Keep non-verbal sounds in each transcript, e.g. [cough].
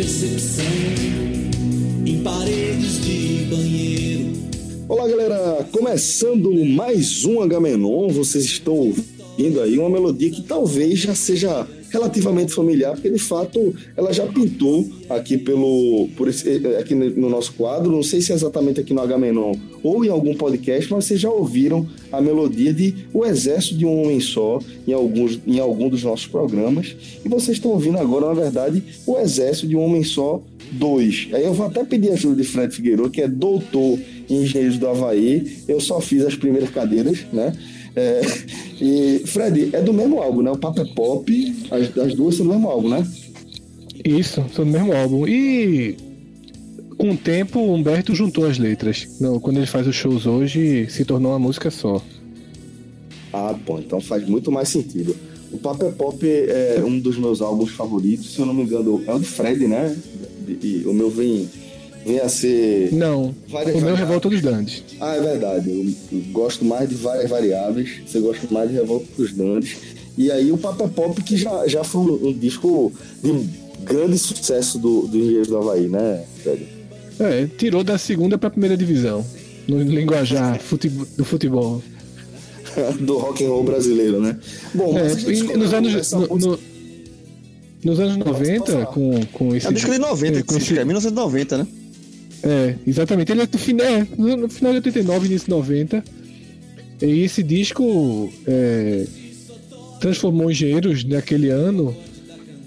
percepção, em paredes de banheiro. Olá, galera! Começando mais um Agamenon, vocês estão ouvindo aí uma melodia que talvez já seja relativamente familiar, porque de fato ela já pintou aqui pelo por esse, eh, aqui no nosso quadro, não sei se é exatamente aqui no Agamenon ou em algum podcast, mas vocês já ouviram a melodia de O Exército de um Homem Só em alguns em algum dos nossos programas, e vocês estão ouvindo agora, na verdade, O Exército de um Homem Só 2. Aí eu vou até pedir ajuda de Fred Figueiredo, que é doutor em engenheiros do Havaí. Eu só fiz as primeiras cadeiras, né? É, e, Fred, é do mesmo álbum, né? O Papa é Pop, as, as duas são do mesmo álbum, né? Isso, são do mesmo álbum. E com o tempo, o Humberto juntou as letras. Não, quando ele faz os shows hoje, se tornou uma música só. Ah, bom, então faz muito mais sentido. O Papa é Pop é um dos meus álbuns favoritos, se eu não me engano, é o de Fred, né? E o meu vem vem a ser. Não. Várias o meu é Revolta dos Dandes. Ah, é verdade. Eu, gosto mais de várias variáveis. Você gosta mais de Revolta dos Dandes. E aí o Papa Pop, que já, já foi um, um disco de grande sucesso do, do Engenheiros do Havaí, né, Fred? É, tirou da segunda pra primeira divisão. No linguajar [laughs] futebol, do futebol. [laughs] do rock and roll brasileiro, né? Bom, é, nos anos. No, no, nos anos 90, com, com esse. É disco de 90, é, com esse... é 1990, né? É, exatamente. Ele é é, no final de 89, início de 90. E esse disco é, transformou Engenheiros naquele ano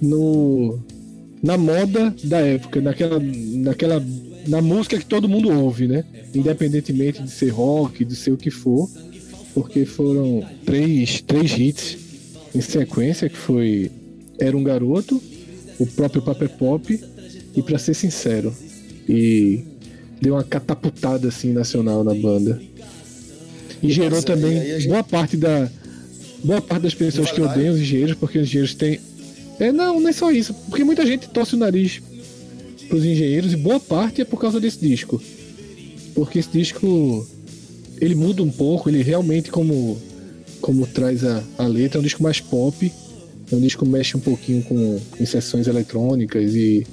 no, na moda da época, naquela, naquela, na música que todo mundo ouve, né? Independentemente de ser rock, de ser o que for, porque foram três, três hits em sequência, que foi Era um Garoto, o próprio Paper Pop e Pra Ser Sincero e deu uma catapultada assim nacional na banda. E gerou Nossa, também gente... boa parte da boa parte das pessoas que odeiam os engenheiros, porque os engenheiros têm é não, não é só isso, porque muita gente torce o nariz pros engenheiros e boa parte é por causa desse disco. Porque esse disco ele muda um pouco, ele realmente como como traz a, a letra, é um disco mais pop, é um disco que mexe um pouquinho com, com sessões eletrônicas e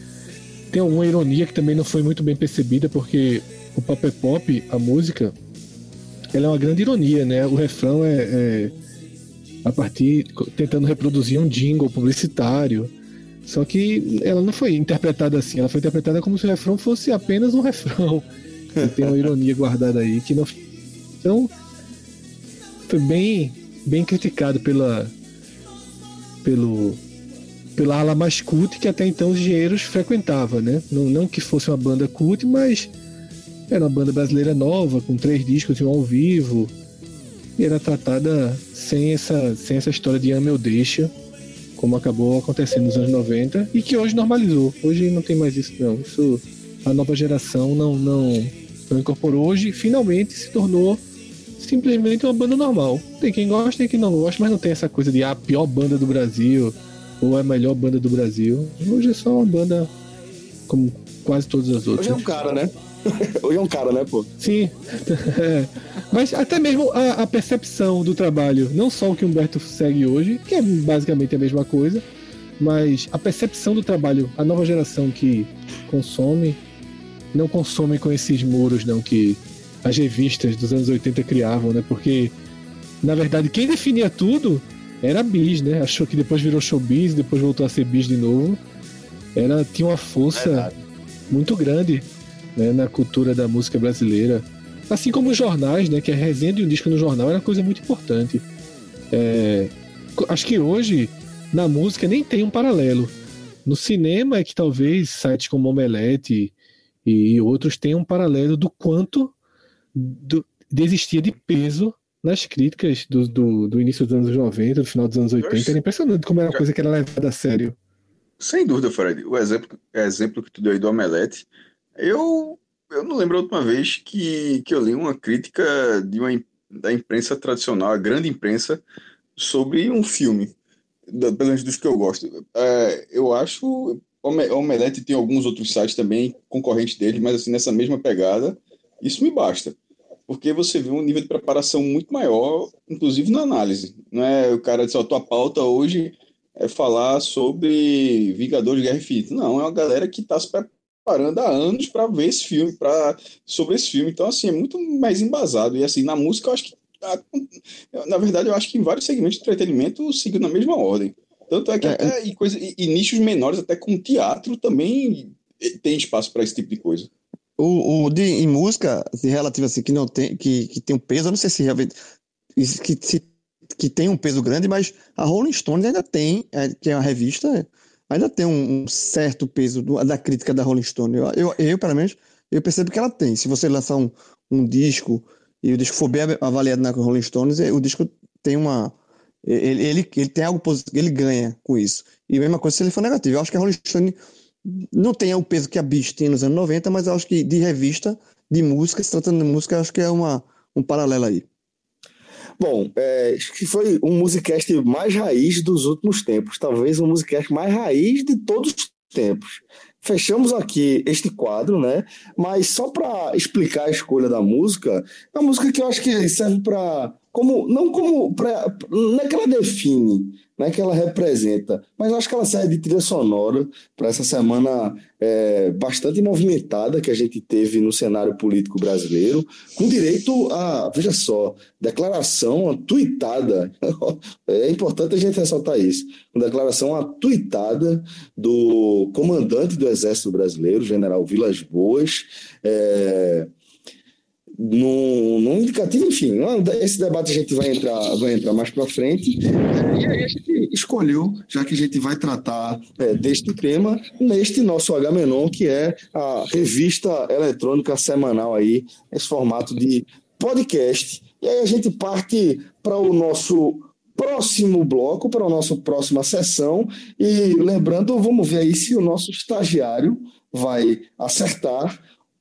tem alguma ironia que também não foi muito bem percebida, porque o Pop é Pop, a música, ela é uma grande ironia, né? O refrão é, é a partir tentando reproduzir um jingle publicitário. Só que ela não foi interpretada assim, ela foi interpretada como se o refrão fosse apenas um refrão. E tem uma ironia guardada aí que não. Então, foi bem, bem criticado pela, pelo, pela ala mais cult que até então os engenheiros frequentavam, né? Não, não que fosse uma banda cult, mas era uma banda brasileira nova, com três discos e um ao vivo. E era tratada sem essa, sem essa história de ame ou deixa, como acabou acontecendo nos anos 90, e que hoje normalizou. Hoje não tem mais isso, não. Isso a nova geração não, não, não incorporou. Hoje finalmente se tornou simplesmente uma banda normal. Tem quem gosta, tem quem não gosta, mas não tem essa coisa de ah, a pior banda do Brasil ou é a melhor banda do Brasil. Hoje é só uma banda como quase todas as outras. Hoje é um cara, né? [laughs] Hoje é um cara, né, pô? Sim. É. [laughs] Mas até mesmo a, a, percepção do trabalho, não só o que o Humberto segue hoje, que é basicamente a mesma coisa, mas a percepção do trabalho, a nova geração que consome, não consome com esses muros, não, que as revistas dos anos 80 criavam, né? Porque, na verdade, quem definia tudo era bis, né? Achou que depois virou showbiz, depois voltou a ser bis de novo. Era, tinha uma força muito grande né, na cultura da música brasileira. Assim como os jornais, né? Que a resenha de um disco no jornal era coisa muito importante. É, acho que hoje, na música, nem tem um paralelo. No cinema é que talvez sites como Omelete e outros tenham um paralelo do quanto do, existia de peso nas críticas do, do, do, início dos anos 90, do final dos anos 80, era impressionante como era uma coisa que era levada a sério. Sem dúvida, Fred. O exemplo, exemplo que tu deu aí do Omelete, eu, eu não lembro a última vez que, que eu li uma crítica de uma, da imprensa tradicional, a grande imprensa, sobre um filme, da, pelo menos dos que eu gosto. É, eu acho. Omelete tem alguns outros sites também, concorrentes dele, mas assim, nessa mesma pegada, isso me basta. Porque você vê um nível de preparação muito maior, inclusive na análise. Não é o cara diz, a tua pauta hoje é falar sobre Vingadores de Guerra Infinita. Não, é uma galera que está se preparando há anos para ver esse filme, para sobre esse filme. Então, assim, é muito mais embasado. E, assim, na música, eu acho que. Na verdade, eu acho que em vários segmentos de entretenimento seguiu na mesma ordem. Tanto é que é, até e, coisa, e, e nichos menores, até com teatro, também tem espaço para esse tipo de coisa. O, o de, em música, relativo assim, que não tem, que, que tem um peso, eu não sei se realmente que, se que tem um peso grande, mas a Rolling Stones ainda tem, é, que é uma revista, ainda tem um, um certo peso do, da crítica da Rolling Stone. Eu, eu, eu, pelo menos, eu percebo que ela tem. Se você lançar um, um disco e o disco for bem avaliado na Rolling Stones, é, o disco tem uma. Ele, ele, ele tem algo positivo, ele ganha com isso. E a mesma coisa se ele for negativo. Eu acho que a Rolling Stone não tem o peso que a Beast tem nos anos 90, mas acho que de revista, de música, se tratando de música, acho que é uma, um paralelo aí. Bom, é, acho que foi um musicast mais raiz dos últimos tempos, talvez um musicast mais raiz de todos os tempos. Fechamos aqui este quadro, né? Mas só para explicar a escolha da música, é uma música que eu acho que serve para como não como pra, não é que ela define, não é que ela representa, mas acho que ela serve de trilha sonora para essa semana é, bastante movimentada que a gente teve no cenário político brasileiro, com direito a, veja só, declaração tuitada. [laughs] É importante a gente ressaltar isso. Uma declaração atuitada do comandante do Exército Brasileiro, general Vilas Boas. É, no, no indicativo, enfim, esse debate a gente vai entrar, vai entrar mais para frente. É, e aí a gente escolheu, já que a gente vai tratar é, deste tema, neste nosso H-Menon, que é a revista eletrônica semanal aí, esse formato de podcast. E aí a gente parte para o nosso próximo bloco, para a nossa próxima sessão. E lembrando, vamos ver aí se o nosso estagiário vai acertar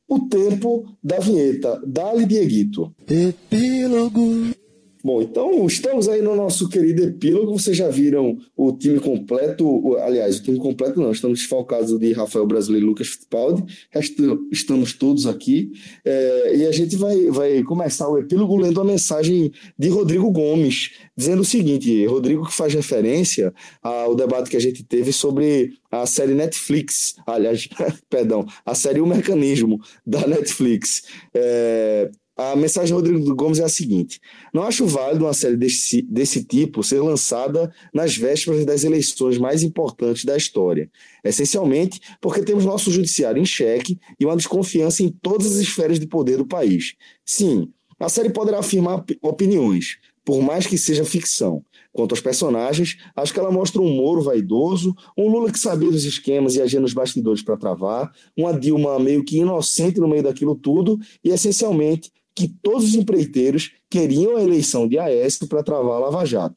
o tempo da vinheta. Dali Dieguito. Epílogo. Bom, então estamos aí no nosso querido epílogo. Vocês já viram o time completo, aliás, o time completo não, estamos desfalcados de Rafael Brasileiro e Lucas Fittipaldi, estamos todos aqui. É, e a gente vai, vai começar o epílogo lendo a mensagem de Rodrigo Gomes, dizendo o seguinte: Rodrigo, que faz referência ao debate que a gente teve sobre a série Netflix, aliás, [laughs] perdão, a série O Mecanismo da Netflix. É, a mensagem de Rodrigo Gomes é a seguinte: não acho válido uma série desse, desse tipo ser lançada nas vésperas das eleições mais importantes da história. Essencialmente porque temos nosso judiciário em xeque e uma desconfiança em todas as esferas de poder do país. Sim, a série poderá afirmar opiniões, por mais que seja ficção. Quanto aos personagens, acho que ela mostra um Moro vaidoso, um Lula que sabia dos esquemas e agia nos bastidores para travar, uma Dilma meio que inocente no meio daquilo tudo e, essencialmente, que todos os empreiteiros queriam a eleição de Aécio para travar a Lava Jato.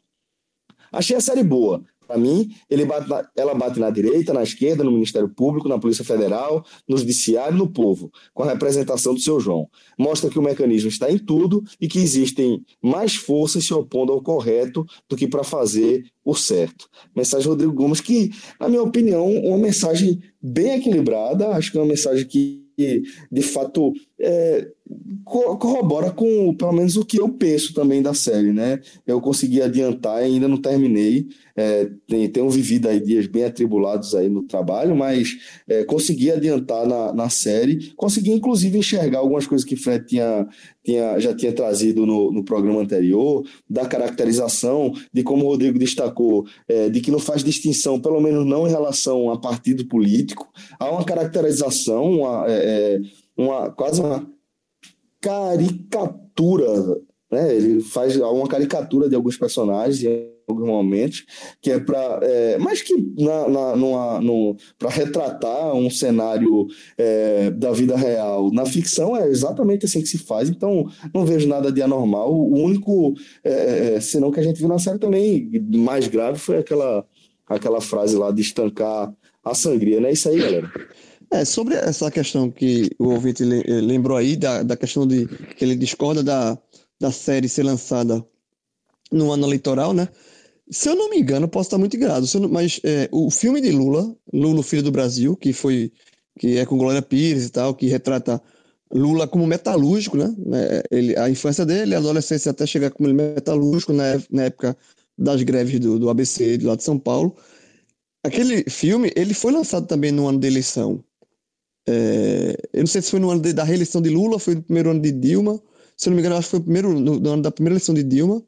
Achei a série boa. Para mim, bate na, ela bate na direita, na esquerda, no Ministério Público, na Polícia Federal, no Judiciário no povo, com a representação do seu João. Mostra que o mecanismo está em tudo e que existem mais forças se opondo ao correto do que para fazer o certo. Mensagem Rodrigo Gomes, que, na minha opinião, uma mensagem bem equilibrada, acho que é uma mensagem que de fato é, corrobora com pelo menos o que eu penso também da série, né? Eu consegui adiantar, ainda não terminei, é, tenho vivido aí dias bem atribulados aí no trabalho, mas é, consegui adiantar na, na série, consegui inclusive enxergar algumas coisas que Fred tinha, tinha, já tinha trazido no, no programa anterior, da caracterização, de como o Rodrigo destacou, é, de que não faz distinção, pelo menos não em relação a partido político, há uma caracterização, uma, é, é uma quase uma caricatura, né? Ele faz uma caricatura de alguns personagens em alguns momentos, que é para, é, mas que na, na no, para retratar um cenário é, da vida real na ficção é exatamente assim que se faz. Então não vejo nada de anormal. O único, é, é senão que a gente viu na série também mais grave foi aquela aquela frase lá de estancar a sangria, né? Isso aí, galera. É, sobre essa questão que o ouvinte eh, lembrou aí, da, da questão de que ele discorda da, da série ser lançada no ano eleitoral, né? Se eu não me engano, posso estar muito enganado, mas é, o filme de Lula, Lula, Filho do Brasil, que foi que é com Glória Pires e tal, que retrata Lula como metalúrgico, né? né? Ele, a infância dele, a adolescência até chegar como metalúrgico na, na época das greves do, do ABC de lá de São Paulo. Aquele filme, ele foi lançado também no ano da eleição. É, eu não sei se foi no ano de, da reeleição de Lula, foi no primeiro ano de Dilma. Se não me engano, acho que foi primeiro, no, no ano da primeira eleição de Dilma.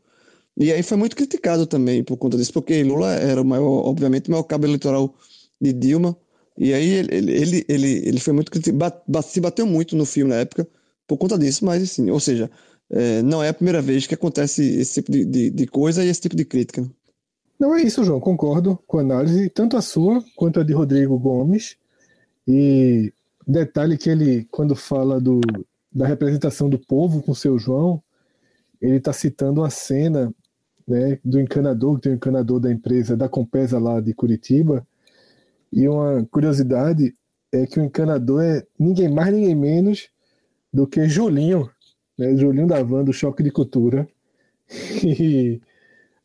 E aí foi muito criticado também por conta disso, porque Lula era o maior, obviamente, o maior cabo eleitoral de Dilma. E aí ele, ele, ele, ele foi muito criticado, se bateu muito no filme na época por conta disso, mas assim, ou seja, é, não é a primeira vez que acontece esse tipo de, de, de, coisa e esse tipo de crítica. Não é isso, João, concordo com a análise, tanto a sua quanto a de Rodrigo Gomes. E detalhe que ele, quando fala do, da representação do povo com seu João, ele está citando a cena né, do encanador, que tem o um encanador da empresa da Compesa lá de Curitiba. E uma curiosidade é que o encanador é ninguém mais, ninguém menos do que Julinho, né, Julinho da Van, do Choque de Cultura. [laughs] E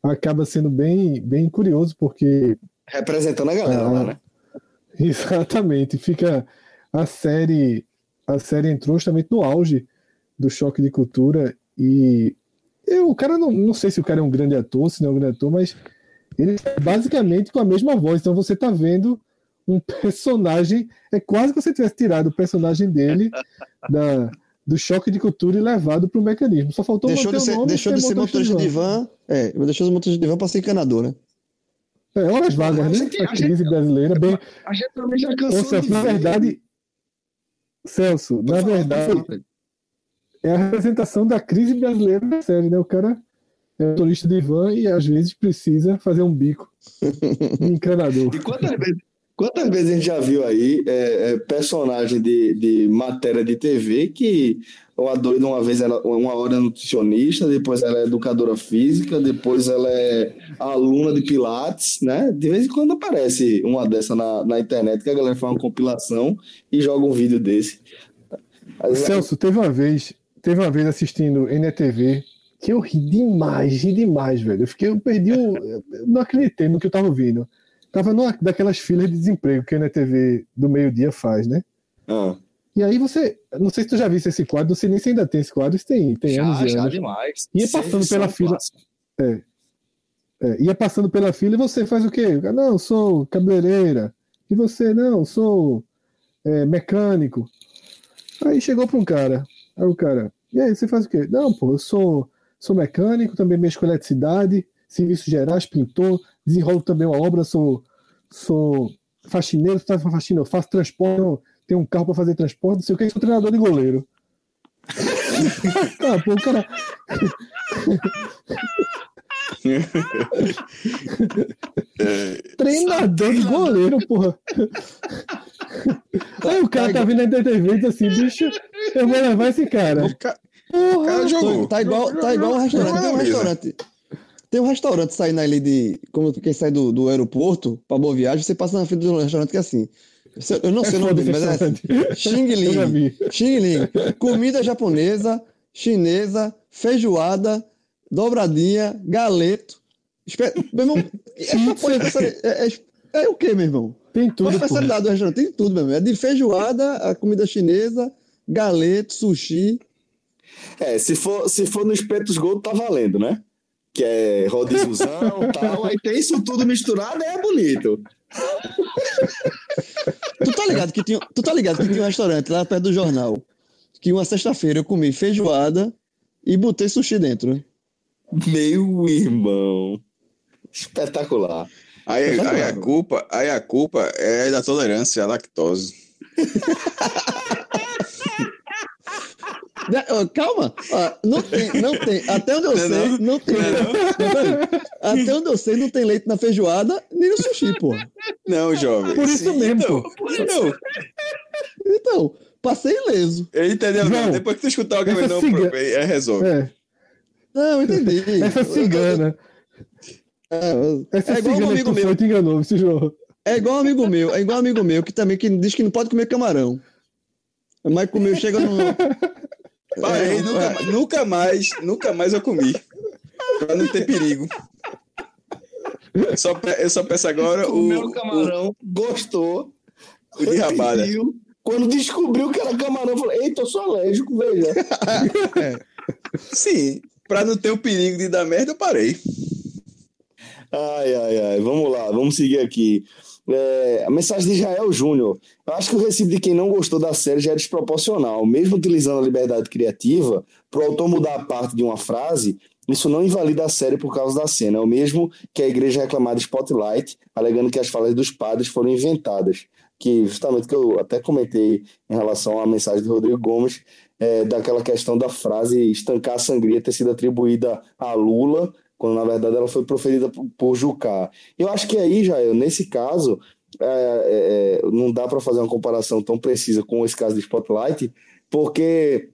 acaba sendo bem, bem curioso, porque. Representando a galera lá, né? [laughs] Exatamente. Fica a série. A série entrou justamente no auge do choque de cultura e eu, o cara não, não sei se o cara é um grande ator, se não é um grande ator, mas ele é basicamente com a mesma voz. Então você tá vendo um personagem. É quase que você tivesse tirado o personagem dele [laughs] da, do choque de cultura e levado para o mecanismo. Só faltou deixou de ser, nome, deixou de ser motorista de van. É, deixou de motorista de van para ser encanador, né? É, horas vagas, né? A, a crise gente, brasileira. Bem... A gente também já cansou. Ô, Celso, na verdade. Celso, na verdade é a representação da crise brasileira na série, né? O cara é motorista de van e às vezes precisa fazer um bico [laughs] encanador. E quantas vezes, quantas vezes a gente já viu aí é, é, personagem de, de matéria de TV que uma doida uma vez ela uma hora é nutricionista, depois ela é educadora física, depois ela é aluna de pilates, né? De vez em quando aparece uma dessa na, na internet que a galera faz uma compilação e joga um vídeo desse. Celso, teve uma vez, Teve uma vez assistindo NTV que eu ri demais, ri demais, velho. Eu fiquei, eu perdi o. Eu não acreditei no que eu tava ouvindo. Tava numa daquelas filas de desemprego que a NTV do meio-dia faz, né? Ah. E aí você. Não sei se tu já visse esse quadro, não sei nem se ainda tem esse quadro, isso tem, tem já, anos e já anos. demais. Ia passando pela fila. É, é, ia passando pela fila e você faz o quê? Não, sou cabeleireira. E você, não, sou é, mecânico. Aí chegou para um cara. Aí o cara, e aí, você faz o quê? Não, pô, eu sou, sou mecânico, também mexo com eletricidade, serviços gerais, pintor, desenrolo também uma obra, sou, sou faxineiro, faz faxina, eu faço transporte, tenho um carro para fazer transporte, não sei o que, sou treinador de goleiro. [laughs] ah, pô, o cara. Treinador de goleiro, porra. Aí o cara tá vindo na TV e diz assim, bicho, eu vou levar esse cara. O, ca... o cara jogou. Tá igual, tá igual um restaurante. Tem um restaurante. Tem um restaurante saindo ali de. Como quem sai do, do aeroporto pra boa viagem, você passa na frente do restaurante que é assim. Eu não sei é o nome dele, mas é. Xing [laughs] Ling. Xing Ling. Comida japonesa, chinesa, feijoada, dobradinha, galeto. Meu irmão, é, é, é, o que, meu irmão? Tem tudo. A especialidade do restaurante tem tudo, meu irmão. É de feijoada, a comida chinesa, galeto, sushi. É, se for, se for no Espetos Gold, tá valendo, né? Que é rodíziozão e [laughs] tal. Aí tem isso tudo misturado, é bonito. [laughs] tu tá ligado que tinha, tu tá ligado que tinha um restaurante lá perto do jornal que uma sexta-feira eu comi feijoada e botei sushi dentro. Né? Meu irmão. Espetacular. Aí, aí, a culpa, aí a culpa é da tolerância à lactose. [laughs] Calma, não tem, não tem. Até onde eu não, sei, não, tem. Não, até onde eu sei, não tem leite na feijoada nem no sushi, pô. Não, jovem. Por isso Sim, mesmo. Então, então, então, passei ileso. Entendeu? Não, Depois que tu escutar alguém, não, ciga... é, resolve. É. Não, entendi. Essa cigana. É, Essa é igual um amigo meu. Te enganou, esse jogo. É igual um amigo meu, é igual um amigo meu que também que diz que não pode comer camarão. Mas comeu, chega no. Parei, é, nunca, é. nunca mais, nunca mais eu comi. Pra não ter perigo. Eu só, eu só peço agora Comeu o. camarão, o, gostou. O de rabada. Quando descobriu que era camarão, falou: Eita, eu sou alérgico, veja. é. Sim, pra não ter o perigo de dar merda, eu parei. Ai, ai, ai. Vamos lá, vamos seguir aqui. É, a mensagem de Israel Júnior. Eu acho que o recibo de quem não gostou da série já é desproporcional. Mesmo utilizando a liberdade criativa, para o autor mudar a parte de uma frase, isso não invalida a série por causa da cena. É o mesmo que a igreja reclamar de Spotlight, alegando que as falas dos padres foram inventadas. Que justamente que eu até comentei em relação à mensagem de Rodrigo Gomes, é, daquela questão da frase estancar a sangria ter sido atribuída a Lula quando na verdade ela foi proferida por, Jucá. Eu acho que aí, já nesse caso, é, é, é não dá para fazer uma comparação tão precisa com esse caso de Spotlight, porque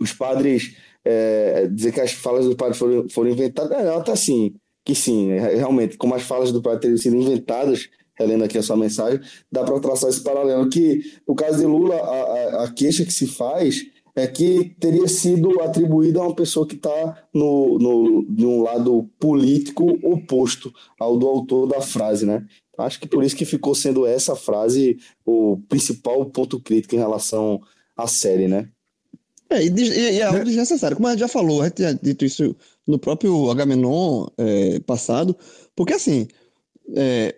os padres é, dizer que as falas dos padres foram, foram inventadas, é, ela tá assim, que sim, é, realmente, como as falas do padre teriam sido inventadas, relendo aqui a sua mensagem, dá para traçar esse paralelo, que no caso de Lula, a, a, a queixa que se faz é que teria sido atribuído a uma pessoa que está no, no, de um lado político oposto ao do autor da frase, né? Acho que por isso que ficou sendo essa frase o principal ponto crítico em relação à série, né? É, e, e é algo desnecessário. Como a gente já falou, a gente dito isso no próprio Agamenon é, passado, porque assim, é,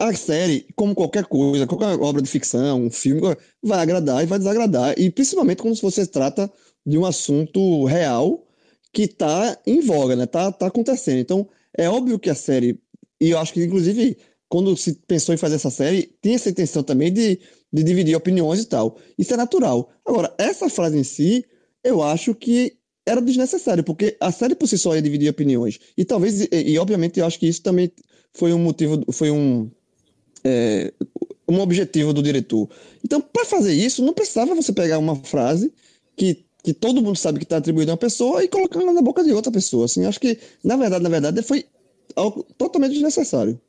a série, como qualquer coisa, qualquer obra de ficção, um filme, vai agradar e vai desagradar. E principalmente quando você trata de um assunto real que está em voga, né? Tá, tá acontecendo. Então, é óbvio que a série, e eu acho que, inclusive, quando se pensou em fazer essa série, tinha essa intenção também de, de dividir opiniões e tal. Isso é natural. Agora, essa frase em si, eu acho que era desnecessário, porque a série por si só ia dividir opiniões. E talvez, e, e obviamente, eu acho que isso também foi um motivo, foi um é, um objetivo do diretor. Então, para fazer isso, não precisava você pegar uma frase que, que todo mundo sabe que está atribuída a uma pessoa e colocar ela na boca de outra pessoa. Assim, acho que, na verdade, na verdade, foi algo totalmente desnecessário.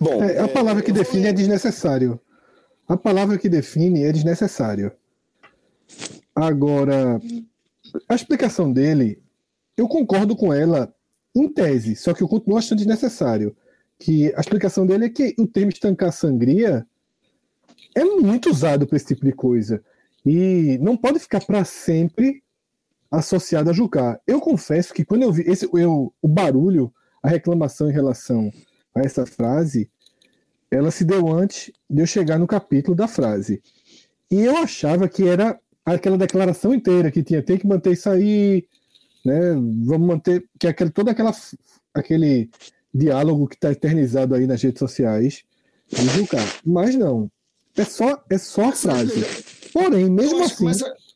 Bom, é, a palavra que é, define é desnecessário. A palavra que define é desnecessário. Agora, a explicação dele, eu concordo com ela em tese, só que eu continuo achando desnecessário que a explicação dele é que o termo estancar sangria é muito usado para esse tipo de coisa e não pode ficar para sempre associado a julgar. Eu confesso que quando eu vi esse, eu, o barulho, a reclamação em relação a essa frase, ela se deu antes de eu chegar no capítulo da frase. E eu achava que era aquela declaração inteira que tinha tem que manter isso aí, né? Vamos manter que aquele toda aquela aquele diálogo que está eternizado aí nas redes sociais de julgar. Mas não. É só, é só a frase. Porém, mesmo assim,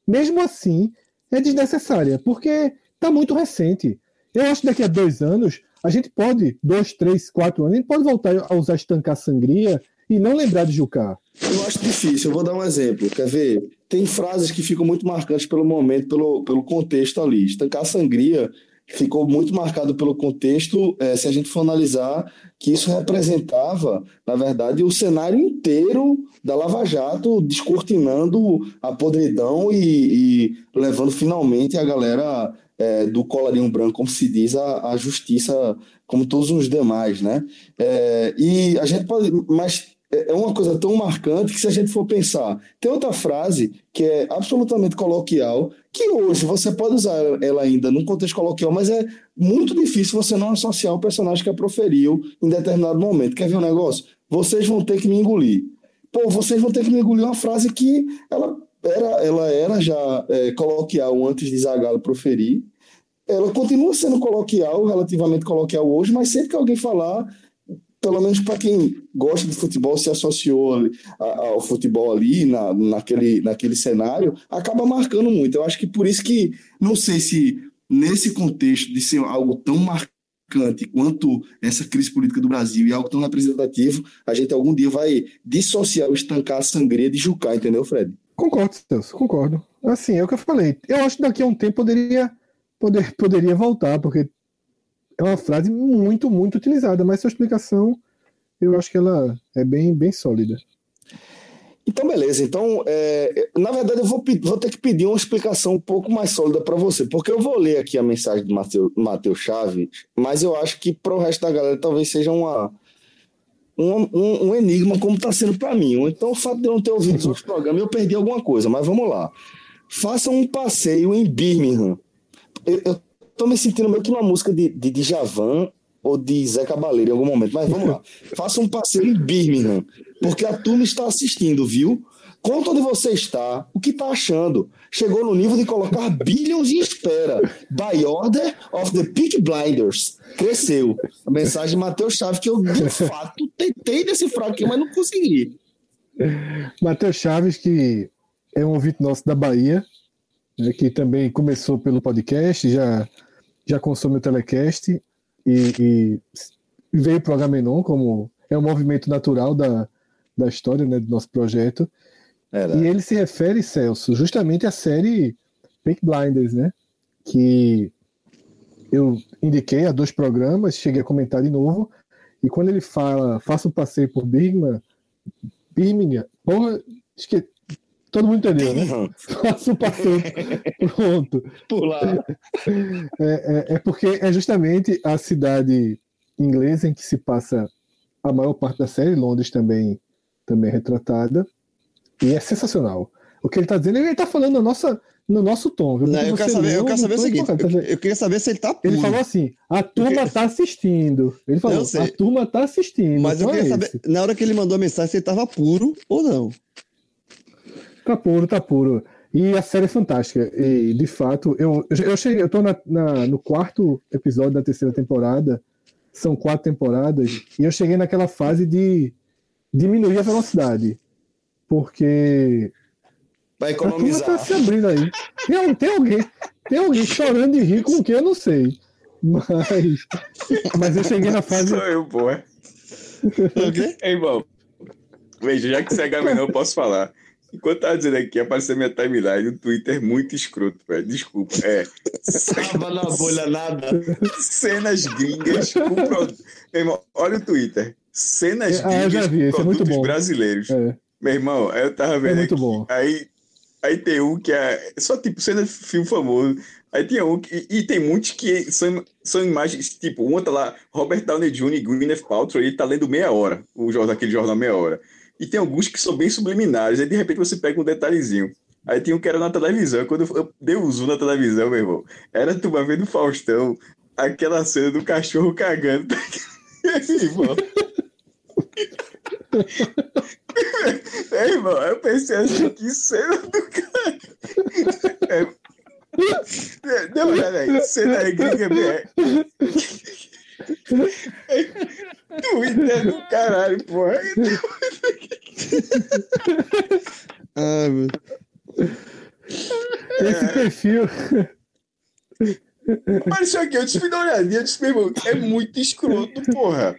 mesmo assim, é desnecessária, porque está muito recente. Eu acho que daqui a dois anos, a gente pode, dois, três, quatro anos, a gente pode voltar a usar estancar sangria e não lembrar de Jucá. Eu acho difícil, eu vou dar um exemplo. Quer ver? Tem frases que ficam muito marcantes pelo momento, pelo, pelo contexto ali. Estancar sangria ficou muito marcado pelo contexto, é, se a gente for analisar, que isso representava, na verdade, o cenário inteiro da Lava Jato descortinando a podridão e, e levando finalmente a galera é, do colarinho branco, como se diz, a, a justiça, como todos os demais, né? É, e a gente pode, mas é, é uma coisa tão marcante que se a gente for pensar, tem outra frase que é absolutamente coloquial, que hoje você pode usar ela ainda num contexto coloquial, mas é muito difícil você não associar o personagem que a proferiu em determinado momento. Quer ver um negócio? Vocês vão ter que me engolir. Pô, vocês vão ter que me engolir uma frase que ela era, ela era já é, coloquial antes de Zagalo proferir. Ela continua sendo coloquial, relativamente coloquial hoje, mas sempre que alguém falar, pelo menos para quem gosta de futebol, se associou ao futebol ali, na, naquele, naquele cenário, acaba marcando muito. Eu acho que por isso que, não sei se nesse contexto de ser algo tão marcante quanto essa crise política do Brasil e algo tão representativo, a gente algum dia vai dissociar o estancar a sangria de Jucá, entendeu, Fred? Concordo, Celso, concordo. Assim, é o que eu falei. Eu acho que daqui a um tempo poderia, poder, poderia voltar, porque é uma frase muito, muito utilizada, mas sua explicação eu acho que ela é bem, bem sólida. Então, beleza. Então, é, na verdade, eu vou, vou, ter que pedir uma explicação um pouco mais sólida para você, porque eu vou ler aqui a mensagem do Matheus Chaves, mas eu acho que para o resto da galera talvez seja uma, um, um, um enigma como está sendo para mim. Então, o fato de eu não ter ouvido os outros [laughs] programas, eu perdi alguma coisa, mas vamos lá. Façam um passeio em Birmingham. Eu, eu tô me sentindo meio que uma música de, de Djavan ou de Zé Cabaleiro em algum momento, mas vamos lá. [laughs] Façam um passeio em Birmingham, porque a turma está assistindo, viu? Conta onde você está, o que está achando. Chegou no nível de colocar bilhões em espera. By order of the Peak Blinders. Cresceu. A mensagem de Matheus Chaves, que eu de fato tentei decifrar aqui, mas não consegui. Matheus Chaves, que é um ouvinte nosso da Bahia, né, que também começou pelo podcast, já, já consome o telecast e, e veio para o Agamenon como é um movimento natural da, da história né, do nosso projeto. E ele se refere, Celso, justamente à série Pink Blinders, né? Que eu indiquei a dois programas, cheguei a comentar de novo. E quando ele fala, faça um passeio por Birmingham, Birmingham, porra, que todo mundo entendeu, né? Um passeio, pronto. Por [laughs] lá. É, é, é porque é justamente a cidade inglesa em que se passa a maior parte da série, Londres também, também é retratada. E é sensacional. O que ele está dizendo, ele está falando no, nossa, no nosso tom. Viu? Não, eu, quero saber, eu quero saber o seguinte: eu, eu, queria saber se ele está puro. Ele falou assim: a turma está assistindo. Ele falou: a turma está assistindo. Mas eu queria é saber, na hora que ele mandou a mensagem, se ele estava puro ou não. Tá puro, tá puro. E a série é fantástica. E, de fato, eu, eu cheguei, eu tô na, na, no quarto episódio da terceira temporada. São quatro temporadas. E eu cheguei naquela fase de diminuir a velocidade porque Vai economizar. A tá se abrindo aí. Tem, tem, alguém, tem alguém chorando de rir com o que eu não sei. Mas, mas eu cheguei na fase. Sou eu, pô. É. [laughs] Ei, irmão. Veja, já que você é gaminão, eu posso falar. Enquanto tava dizendo aqui, apareceu minha timeline do Twitter muito escroto, velho. Desculpa. É. Tava na bolha nada. Cenas gringas com produtos. Irmão, olha o Twitter. Cenas é, ah, gringas vi, com é produtos brasileiros. É. Meu irmão, aí eu tava vendo. É muito aqui, bom. Aí, aí tem um que é só tipo cena de filme famoso. Aí tem um que, e tem muitos que são, são imagens, tipo, um tá lá, Robert Downey Jr. e Gwyneth Paltrow, ele tá lendo meia hora, o jornal, aquele jornal meia hora. E tem alguns que são bem subliminares, aí de repente você pega um detalhezinho. Aí tem um que era na televisão, quando eu dei zoom na televisão, meu irmão, era tu uma vez do Faustão, aquela cena do cachorro cagando. [laughs] irmão. É, irmão, eu pensei assim, que cena do cara. [laughs] É, dê uma olhada aí, cena aí, gringa BR. Twitter do caralho, porra. ah, meu. Esse perfil. Apareceu aqui, eu disse, me dá uma olhadinha, eu disse, meu irmão, é muito escroto, porra.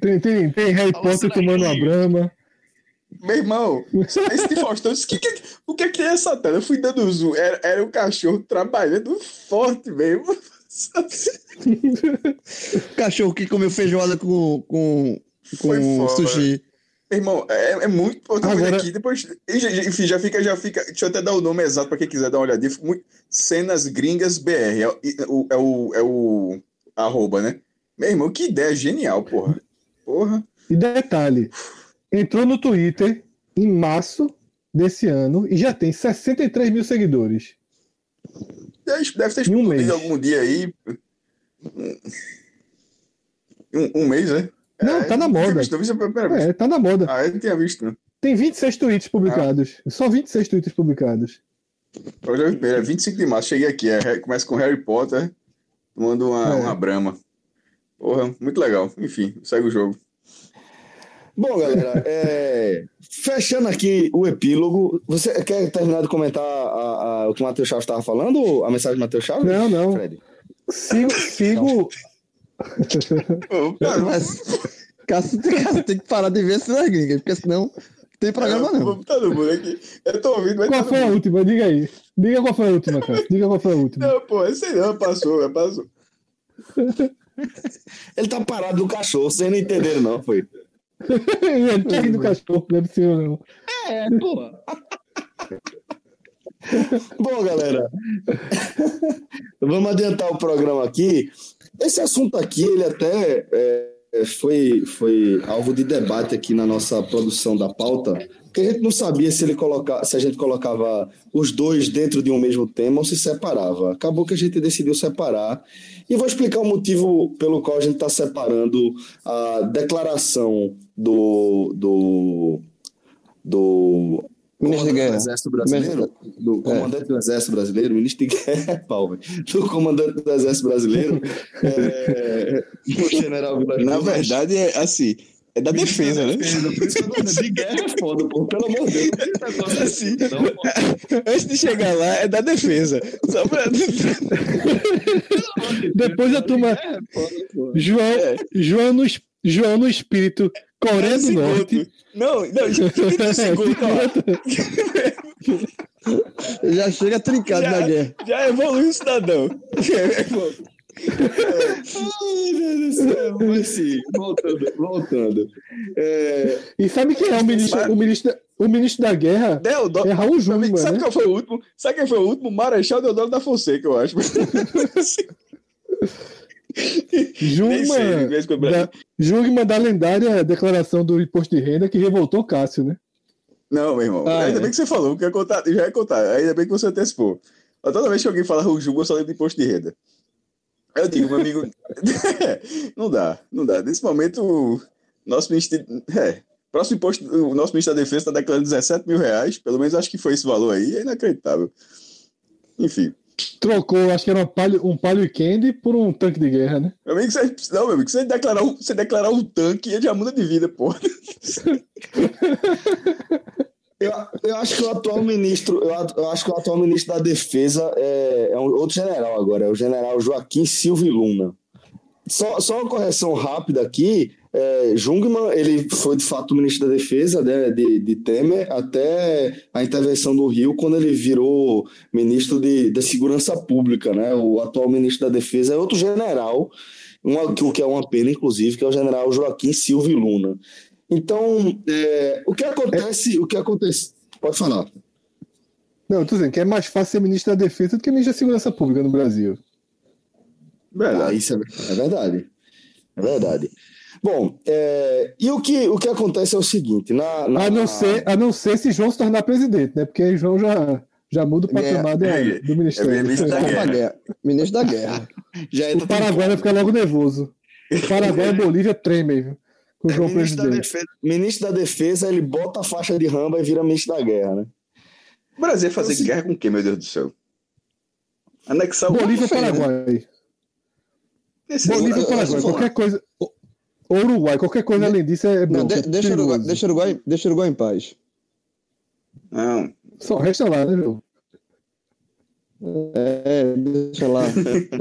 Tem, tem, tem Harry Potter tomando uma brama. Meu irmão, esse de Faustão disse, que, que, o que é que é essa tela? Eu fui dando zoom, era, era um cachorro trabalhando forte mesmo. [laughs] cachorro que comeu feijoada com, com, com sushi. Meu irmão, é, é muito importante Agora... aqui. Depois, enfim, já fica, já fica. Deixa eu até dar o nome exato para quem quiser dar uma olhadinha. Muito, Cenas Gringas BR. É, é, o, é, o, é o arroba, né? Meu irmão, que ideia genial, porra. Porra. E detalhe, entrou no Twitter em março desse ano e já tem 63 mil seguidores. Deve ter explodido um algum dia aí. Um, um mês, né? Não, é, tá na moda. Visto, visto é, tá na moda. Ah, eu não tinha visto. Né? Tem 26 tweets publicados. Ah. Só 26 tweets publicados. Hoje é 25 de março, cheguei aqui. É, começa com Harry Potter, tomando uma, é. uma brama. Porra, muito legal. Enfim, segue o jogo. Bom, galera, é... fechando aqui o epílogo, você quer terminar de comentar a, a, o que o Matheus Chaves estava falando? A mensagem do Matheus Chaves? Não, não. Fred? Sigo. sigo... Cara, mas. Cássio, tem que parar de ver esse gringa, porque senão não tem programa não. Vamos tá no mundo aqui. Eu tô ouvindo, mas. Qual tá foi a última? Diga aí. Diga qual foi a última, Cássio. Diga qual foi a última. Não, pô, esse não, passou, passou. Ele tá parado no cachorro, vocês não entenderam, não, foi. [laughs] Ele tá do cachorro, não é possível, não. É, pô. Bom, galera, vamos adiantar o programa aqui. Esse assunto aqui, ele até é, foi, foi alvo de debate aqui na nossa produção da pauta, porque a gente não sabia se, ele coloca, se a gente colocava os dois dentro de um mesmo tema ou se separava. Acabou que a gente decidiu separar. E vou explicar o motivo pelo qual a gente está separando a declaração do, do, do Ministro de Guerra. do Exército Brasileiro, do comandante do Exército Brasileiro, ministro de Guerra, [laughs] Paulo, do comandante do Exército Brasileiro, [laughs] é, o general Vilas Na verdade, é assim, é da defesa, né? Defesa, por isso que eu tô dizendo, de guerra é foda, pô, pelo amor de Deus. é Assim, Não, [laughs] antes de chegar lá, é da defesa. Só pra... Depois a turma. Guerra é. João, É. João, no, es- João no espírito, Coreia do Norte. Não, não, espírito [laughs] segundo, ó. Já chega trincado Já- na guerra. Já evoluiu o cidadão. Ai, meu Deus do céu, mas sim, voltando, voltando. É, E sabe quem é o ministro, o ministro, o ministro da guerra? Deodoro, É Raul Jungmann, sabe né? qual foi o último? Sabe quem foi o último? Marechal Deodoro da Fonseca, eu acho. [laughs] Sei, que eu- da, da lendária declaração do imposto de renda que revoltou Cássio, né? Não, meu irmão. Ah, ainda é? bem que você falou, ia contar, já ia contar. Ainda bem que você antecipou. Mas Toda vez que alguém fala Raul Jungmann, eu só lembro de imposto de renda. Eu digo, meu amigo, [laughs] [laughs] não dá, não dá. Nesse momento, o nosso ministro. É, próximo imposto, o nosso ministro da Defesa está declarando 17 mil reais, pelo menos acho que foi esse valor aí, é inacreditável. Enfim. Trocou, acho que era um palio, um palio candy por um tanque de guerra, né? Meu amigo, você, não, meu amigo, você declarar, um- você declarar um tanque, ele já muda de vida, pô. [laughs] eu, eu acho que o atual ministro, eu, a- eu acho que o atual ministro da Defesa é, é um outro general agora, é o general Joaquim Silva e Luna. Só, só uma correção rápida aqui. É, Jungmann, ele foi de fato ministro da Defesa né, de, de Temer até a intervenção do Rio, quando ele virou ministro de, da Segurança Pública. Né? O atual ministro da Defesa é outro general, uma, o que é uma pena, inclusive, que é o general Joaquim Silva e Luna. Então, é, o que acontece? O que acontece? Pode falar. Não, eu tô dizendo que é mais fácil ser ministro da defesa do que ministro da segurança pública no Brasil. Ah, Verdade. isso é, é verdade. É verdade. Bom, é, e o que, o que acontece é o seguinte: na, na- A não ser, a não ser se João se tornar presidente, né? Porque aí João já, já muda o patamar da- é, do ministério. é ministro da guerra. guerra. Ministro da guerra. já O Paraguai vai ficar logo nervoso. O Paraguai e Bolívia tremem viu, com o João ministro, da presidente. defesa, ministro da Defesa, ele bota a faixa de ramba e vira ministro da guerra, né? O Brasil ia fazer sei- guerra com quem, meu Deus do céu? Anexar o Bolívia ou feio, né? Paraguai? Esse Bolívia ou eu- Paraguai? Qualquer coisa. Ou Uruguai, qualquer coisa além disso é bom. Não, de- é deixa, o Uruguai, deixa, Uruguai, deixa Uruguai em paz. Não, Só resta lá, né, João? É, deixa lá.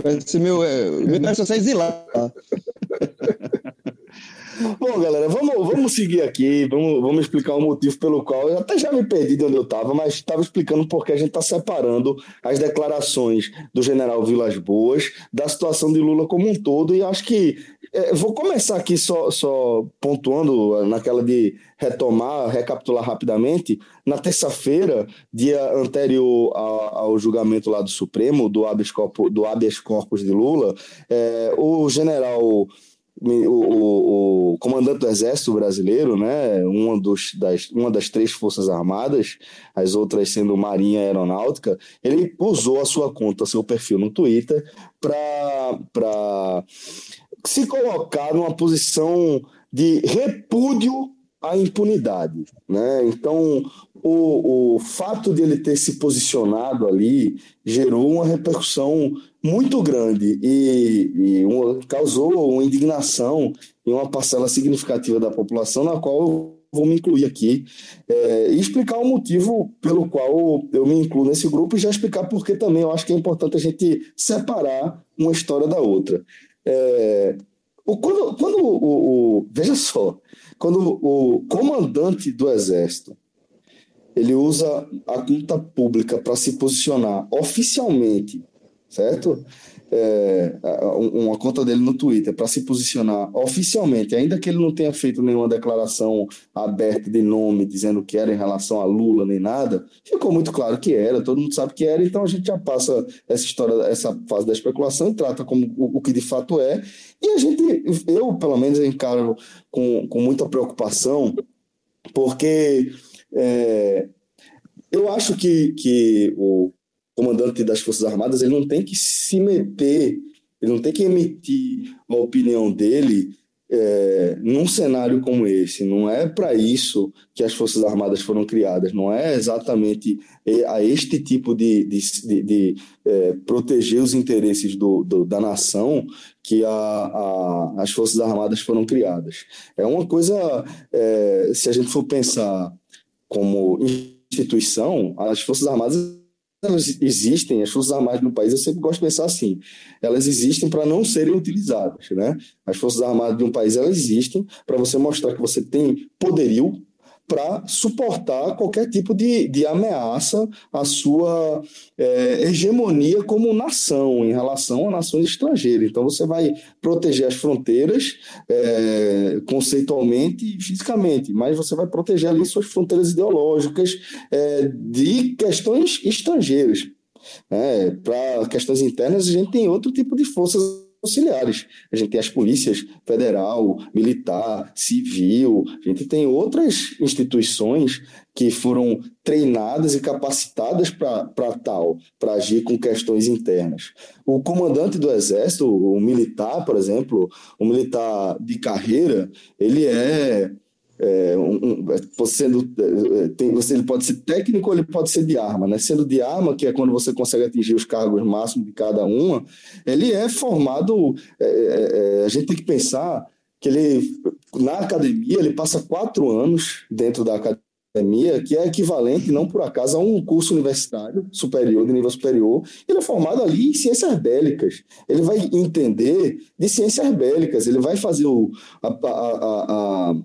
Vai ser meu. É, meu ser você exilar. [laughs] Bom, galera, vamos, vamos seguir aqui, vamos, vamos explicar o motivo pelo qual eu até já me perdi de onde eu estava, mas estava explicando porque a gente está separando as declarações do general Vilas Boas da situação de Lula como um todo, e acho que é, vou começar aqui só, só pontuando naquela de retomar, recapitular rapidamente. Na terça-feira, dia anterior ao, ao julgamento lá do Supremo, do habeas corpus, do habeas corpus de Lula, é, o general o, o- o comandante do Exército Brasileiro, né, uma, dos, das, uma das três Forças Armadas, as outras sendo Marinha e Aeronáutica, ele usou a sua conta, seu perfil no Twitter, para se colocar numa posição de repúdio à impunidade. Né? Então, o, o fato de ele ter se posicionado ali gerou uma repercussão muito grande e, e uma- causou uma indignação em uma parcela significativa da população, na qual eu vou me incluir aqui é, e explicar o motivo pelo qual eu me incluo nesse grupo e já explicar porque também eu acho que é importante a gente separar uma história da outra. É, o, quando quando o, o- veja só, quando o comandante do exército ele usa a conta pública para se posicionar oficialmente, certo? É, uma conta dele no Twitter para se posicionar oficialmente, ainda que ele não tenha feito nenhuma declaração aberta de nome dizendo que era em relação a Lula nem nada, ficou muito claro que era, todo mundo sabe que era, então a gente já passa essa história, essa fase da especulação e trata como o, o que de fato é. E a gente, eu pelo menos encaro com, com muita preocupação, porque é, eu acho que, que o comandante das Forças Armadas ele não tem que se meter, ele não tem que emitir a opinião dele é, num cenário como esse. Não é para isso que as Forças Armadas foram criadas, não é exatamente a este tipo de, de, de, de é, proteger os interesses do, do, da nação que a, a, as Forças Armadas foram criadas. É uma coisa, é, se a gente for pensar como instituição, as Forças Armadas elas existem, as Forças Armadas do país, eu sempre gosto de pensar assim, elas existem para não serem utilizadas, né? As Forças Armadas de um país, elas existem para você mostrar que você tem poderio para suportar qualquer tipo de, de ameaça à sua é, hegemonia como nação em relação a nações estrangeiras. Então, você vai proteger as fronteiras é, conceitualmente e fisicamente, mas você vai proteger ali suas fronteiras ideológicas é, de questões estrangeiras. É, para questões internas, a gente tem outro tipo de forças auxiliares. A gente tem as polícias federal, militar, civil, a gente tem outras instituições que foram treinadas e capacitadas para tal, para agir com questões internas. O comandante do exército, o militar, por exemplo, o militar de carreira, ele é é, um, um, sendo, é, tem, você, ele pode ser técnico ou ele pode ser de arma. Né? Sendo de arma, que é quando você consegue atingir os cargos máximos de cada uma, ele é formado. É, é, é, a gente tem que pensar que ele, na academia, ele passa quatro anos dentro da academia, que é equivalente, não por acaso, a um curso universitário superior, de nível superior. Ele é formado ali em ciências bélicas. Ele vai entender de ciências bélicas, ele vai fazer o, a, a, a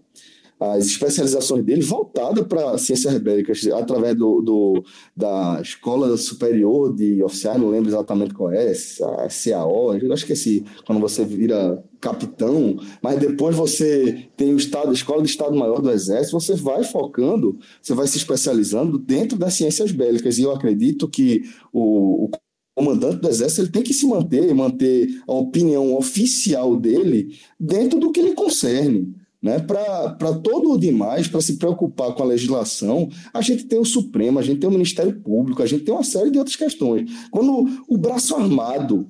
as especializações dele voltadas para ciências bélicas, através do, do, da Escola Superior de Oficiais, não lembro exatamente qual é, a CAO, eu esqueci, quando você vira capitão, mas depois você tem o estado, a Escola de Estado Maior do Exército, você vai focando, você vai se especializando dentro das ciências bélicas, e eu acredito que o, o comandante do exército ele tem que se manter, manter a opinião oficial dele dentro do que lhe concerne. Né? Para todo o demais, para se preocupar com a legislação, a gente tem o Supremo, a gente tem o Ministério Público, a gente tem uma série de outras questões. Quando o braço armado,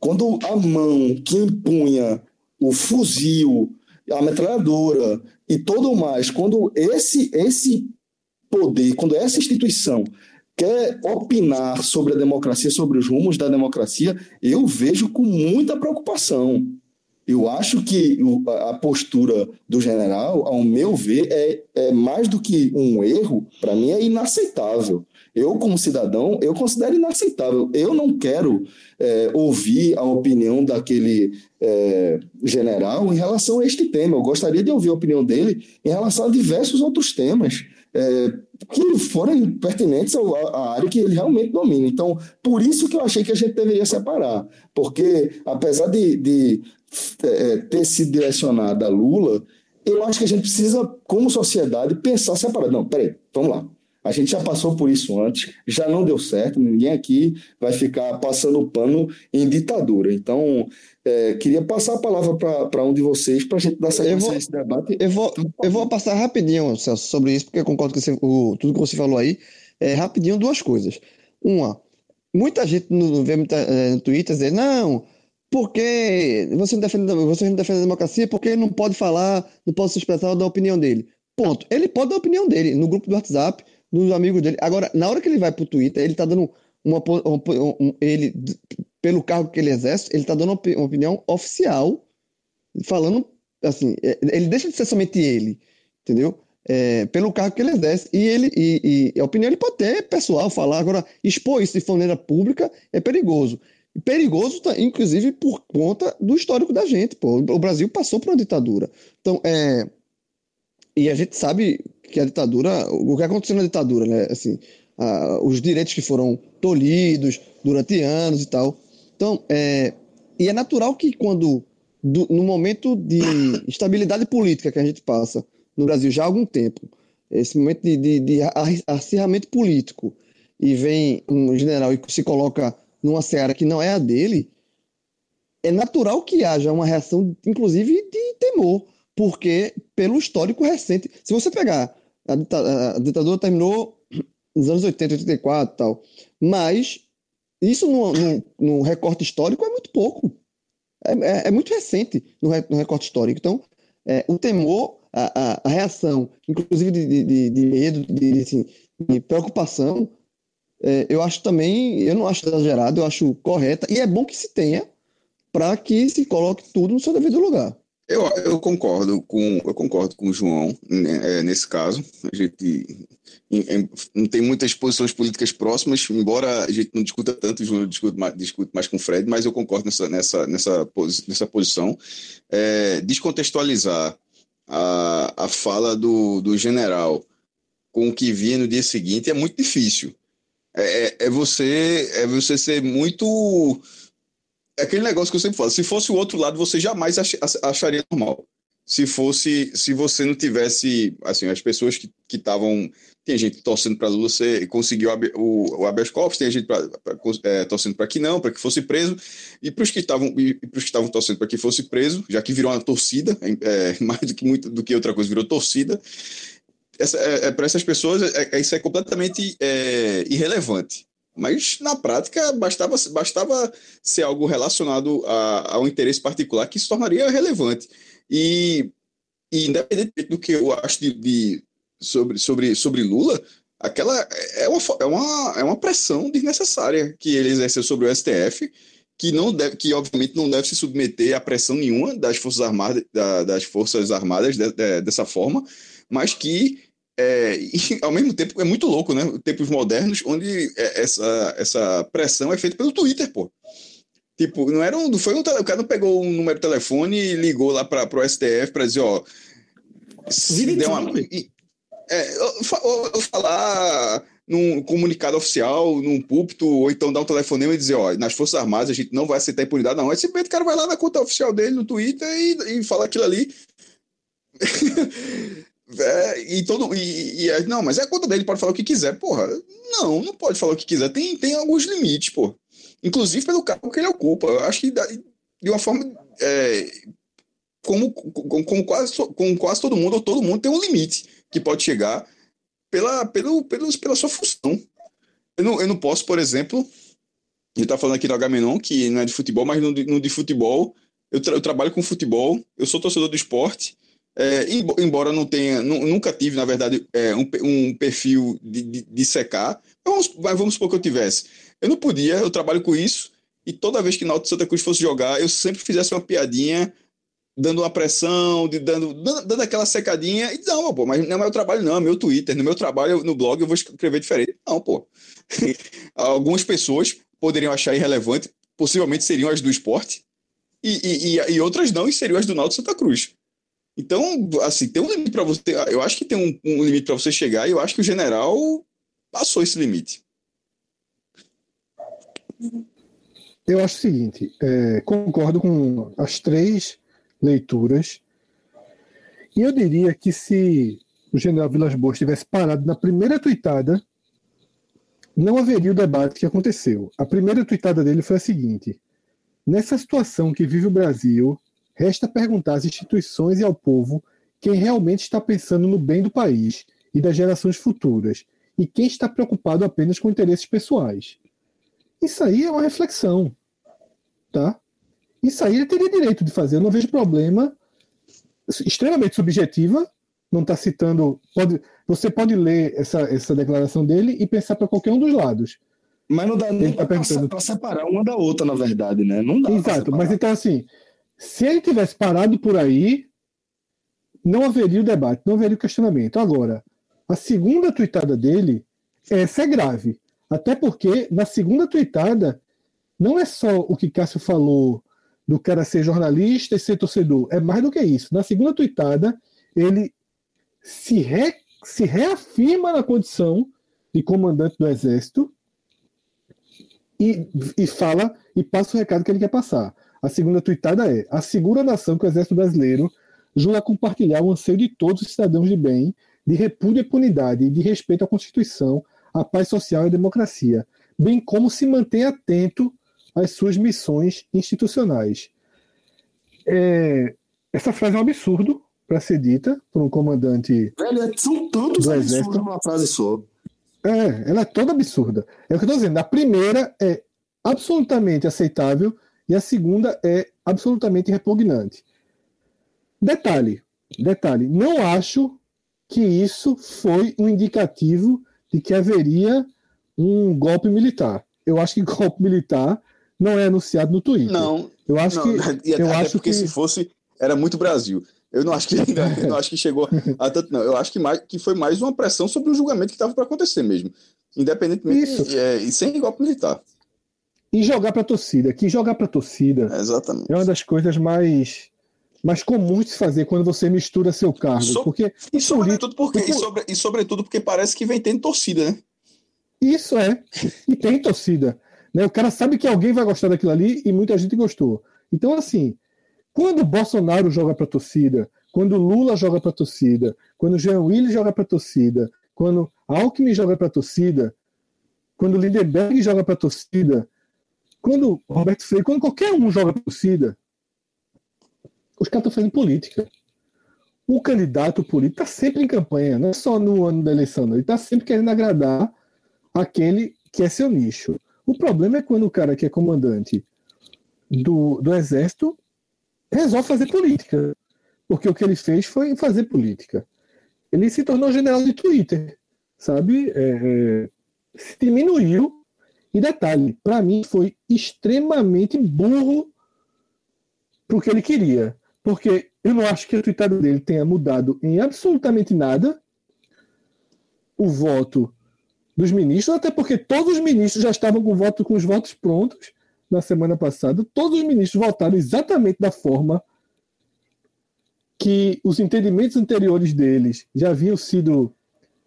quando a mão que empunha o fuzil, a metralhadora e todo mais, quando esse, esse poder, quando essa instituição quer opinar sobre a democracia, sobre os rumos da democracia, eu vejo com muita preocupação. Eu acho que a postura do general, ao meu ver, é, é mais do que um erro, para mim é inaceitável. Eu, como cidadão, eu considero inaceitável. Eu não quero é, ouvir a opinião daquele é, general em relação a este tema. Eu gostaria de ouvir a opinião dele em relação a diversos outros temas é, que forem pertinentes à área que ele realmente domina. Então, por isso que eu achei que a gente deveria separar. Porque, apesar de, de é, ter sido direcionada a Lula, eu acho que a gente precisa, como sociedade, pensar separado. Não, peraí, vamos lá. A gente já passou por isso antes, já não deu certo, ninguém aqui vai ficar passando pano em ditadura. Então, é, queria passar a palavra para um de vocês para a gente dar sequência a esse debate. Eu vou, eu vou passar rapidinho, Celso, sobre isso, porque eu concordo com você, o, tudo que você falou aí. É, rapidinho, duas coisas. Uma, muita gente no, vê muita, é, no Twitter dizer, não, porque você não defende, você não defende a democracia porque ele não pode falar, não pode se expressar da opinião dele. Ponto. Ele pode dar a opinião dele no grupo do WhatsApp, dos amigos dele. Agora, na hora que ele vai para o Twitter, ele está dando uma, um, ele pelo cargo que ele exerce, ele está dando uma opinião oficial, falando assim, é, ele deixa de ser somente ele, entendeu? É, pelo cargo que ele exerce. E ele e, e, a opinião ele pode ter pessoal, falar. Agora, expor isso de maneira pública é perigoso. Perigoso, tá, inclusive, por conta do histórico da gente. Pô. O Brasil passou por uma ditadura. Então, é. E a gente sabe que a ditadura. O que aconteceu na ditadura, né? Assim, a, os direitos que foram tolhidos durante anos e tal. Então, é, e é natural que quando, do, no momento de [coughs] estabilidade política que a gente passa no Brasil já há algum tempo, esse momento de, de, de acirramento político, e vem um general e se coloca numa seara que não é a dele, é natural que haja uma reação, inclusive, de temor, porque pelo histórico recente, se você pegar, a, ditadura terminou nos anos 80, 84 e tal, mas isso no, no, no, recorte histórico é muito pouco. É, é, é muito recente no, no, recorte histórico. Então, é, o temor, a, a, a, reação, inclusive de, de, de medo, de, de, assim, de preocupação, é, eu acho também, eu não acho exagerado, eu acho correta, e é bom que se tenha para que se coloque tudo no seu devido lugar. Eu, eu concordo com eu concordo com o João né, é, nesse caso. A gente não tem muitas posições políticas próximas, embora a gente não discuta tanto, o João discute mais, discute mais com o Fred, mas eu concordo nessa, nessa, nessa, nessa posição. É, descontextualizar a, a fala do, do general com o que via no dia seguinte é muito difícil. É, é, é você é você ser muito aquele negócio que eu sempre falo, se fosse o outro lado, você jamais ach, acharia normal. Se fosse, se você não tivesse, assim, as pessoas que estavam, tem gente torcendo para Lula, você conseguiu o, o habeas corpus, tem gente pra, pra é, torcendo para que não, para que fosse preso, e para os que estavam torcendo para que fosse preso, já que virou uma torcida, é, [laughs] mais do que muito do que outra coisa, virou torcida. Essa, é, é para essas pessoas, é, é, isso é completamente é, irrelevante. Mas, na prática, bastava, bastava ser algo relacionado a, a um interesse particular que se tornaria relevante. E, e independente do que eu acho de, de, sobre, sobre, sobre Lula, aquela é uma, é, uma, é uma pressão desnecessária que ele exerceu sobre o STF, que, não deve, que obviamente não deve se submeter a pressão nenhuma das Forças Armadas, da, das forças armadas de, de, dessa forma, mas que é, e, [laughs] ao mesmo tempo, é muito louco, né? Tempos modernos, onde é, essa, essa pressão é feita pelo Twitter, pô. Tipo, não era um. Foi um o cara não pegou um número de telefone e ligou lá para o STF para dizer, ó. Se der uma. É, eu, eu falar num comunicado oficial, num púlpito, ou então dar um telefonema e dizer, ó, nas Forças Armadas a gente não vai aceitar impunidade, não. Aí simplesmente o cara vai lá na conta oficial dele no Twitter e, e fala aquilo ali. [laughs] É, e todo. E, e, não, mas é a conta dele, pode falar o que quiser. Porra, não, não pode falar o que quiser. Tem, tem alguns limites, pô. Inclusive pelo cargo que ele ocupa. Eu acho que de uma forma. É, como, como, como, quase, como quase todo mundo, ou todo mundo tem um limite que pode chegar pela, pelo, pelo, pela sua função. Eu não, eu não posso, por exemplo, gente tá falando aqui do Agamenon, que não é de futebol, mas no, no de futebol, eu, tra eu trabalho com futebol, eu sou torcedor do esporte, é, embora não tenha, nunca tive, na verdade, é, um, um, perfil de, de, de secar, mas vamos supor que eu tivesse. Eu não podia, eu trabalho com isso, e toda vez que Náutico Santa Cruz fosse jogar, eu sempre fizesse uma piadinha, dando uma pressão, de, dando, dando, dando aquela secadinha, e não, pô, mas não é meu trabalho, não, é meu Twitter, no meu trabalho, no blog, eu vou escrever diferente. Não, pô. [laughs] Algumas pessoas poderiam achar irrelevante, possivelmente seriam as do esporte, e, e, e, outras não, e seriam as do Náutico Santa Cruz. Então, assim, tem um limite para você. Eu acho que tem um, um limite para você chegar e eu acho que o general passou esse limite. Eu acho o seguinte: é, concordo com as três leituras. E eu diria que se o general Vilas Boas tivesse parado na primeira tuitada, não haveria o debate que aconteceu. A primeira tuitada dele foi a seguinte: nessa situação que vive o Brasil, Resta perguntar às instituições e ao povo quem realmente está pensando no bem do país e das gerações futuras e quem está preocupado apenas com interesses pessoais. Isso aí é uma reflexão, tá? Isso aí ele teria direito de fazer. Eu não vejo problema. Extremamente subjetiva. Não está citando. Pode, você pode ler essa, essa declaração dele e pensar para qualquer um dos lados. Mas não dá nem tá para separar uma da outra, na verdade, né? Não dá. Exato. Mas então assim, se ele tivesse parado por aí, não haveria o debate, não haveria o questionamento. Agora, a segunda tuitada dele, essa é grave. Até porque, na segunda tuitada, não é só o que Cássio falou do cara ser jornalista e ser torcedor. É mais do que isso. Na segunda tuitada, ele se, re, se reafirma na condição de comandante do Exército e, e fala e passa o recado que ele quer passar. A segunda tuitada é: assegura a nação que o Exército Brasileiro jura compartilhar o anseio de todos os cidadãos de bem, de repúdio à impunidade e de respeito à Constituição, à paz social e à democracia, bem como se mantém atento às suas missões institucionais. É, essa frase é um absurdo para ser dita por um comandante. Velho, é, são tantos Do absurdos numa frase só. É, ela é toda absurda. É o que eu estou dizendo. A primeira é absolutamente aceitável e a segunda é absolutamente repugnante. Detalhe, detalhe, não acho que isso foi um indicativo de que haveria um golpe militar. Eu acho que [laughs] golpe militar não é anunciado no Twitter. Não, eu acho não, que e até, eu até acho porque que se fosse, era muito Brasil. Eu não acho que [laughs] eu não acho que chegou a tanto, não. Eu acho que, mais, que foi mais uma pressão sobre o julgamento que estava para acontecer mesmo. Independentemente Isso. é, e sem golpe militar. E jogar para torcida, que jogar para torcida É, exatamente. é uma das coisas mais mais comuns de se fazer quando você mistura seu cargo, So- porque E sobretudo porque, Porque- e, sobre- e sobretudo porque parece que vem tendo torcida, né? Isso é. E tem torcida. Né? O cara sabe que alguém vai gostar daquilo ali e muita gente gostou. Então, assim, quando o Bolsonaro joga para torcida, quando o Lula joga para torcida, quando o Jean Willis joga para torcida, quando Alckmin joga para torcida, quando o Lindenberg joga para torcida, quando Roberto Freire, quando qualquer um joga torcida, os caras estão fazendo política. O candidato político está sempre em campanha, não é só no ano da eleição, não. ele está sempre querendo agradar aquele que é seu nicho. O problema é quando o cara que é comandante do, do exército resolve fazer política. Porque o que ele fez foi fazer política. Ele se tornou general de Twitter, sabe? É, é, se diminuiu. E detalhe, para mim foi extremamente burro pro que ele queria. Porque eu não acho que a tweetada dele tenha mudado em absolutamente nada o voto dos ministros, até porque todos os ministros já estavam com, voto, com os votos prontos na semana passada. Todos os ministros votaram exatamente da forma que os entendimentos anteriores deles já haviam sido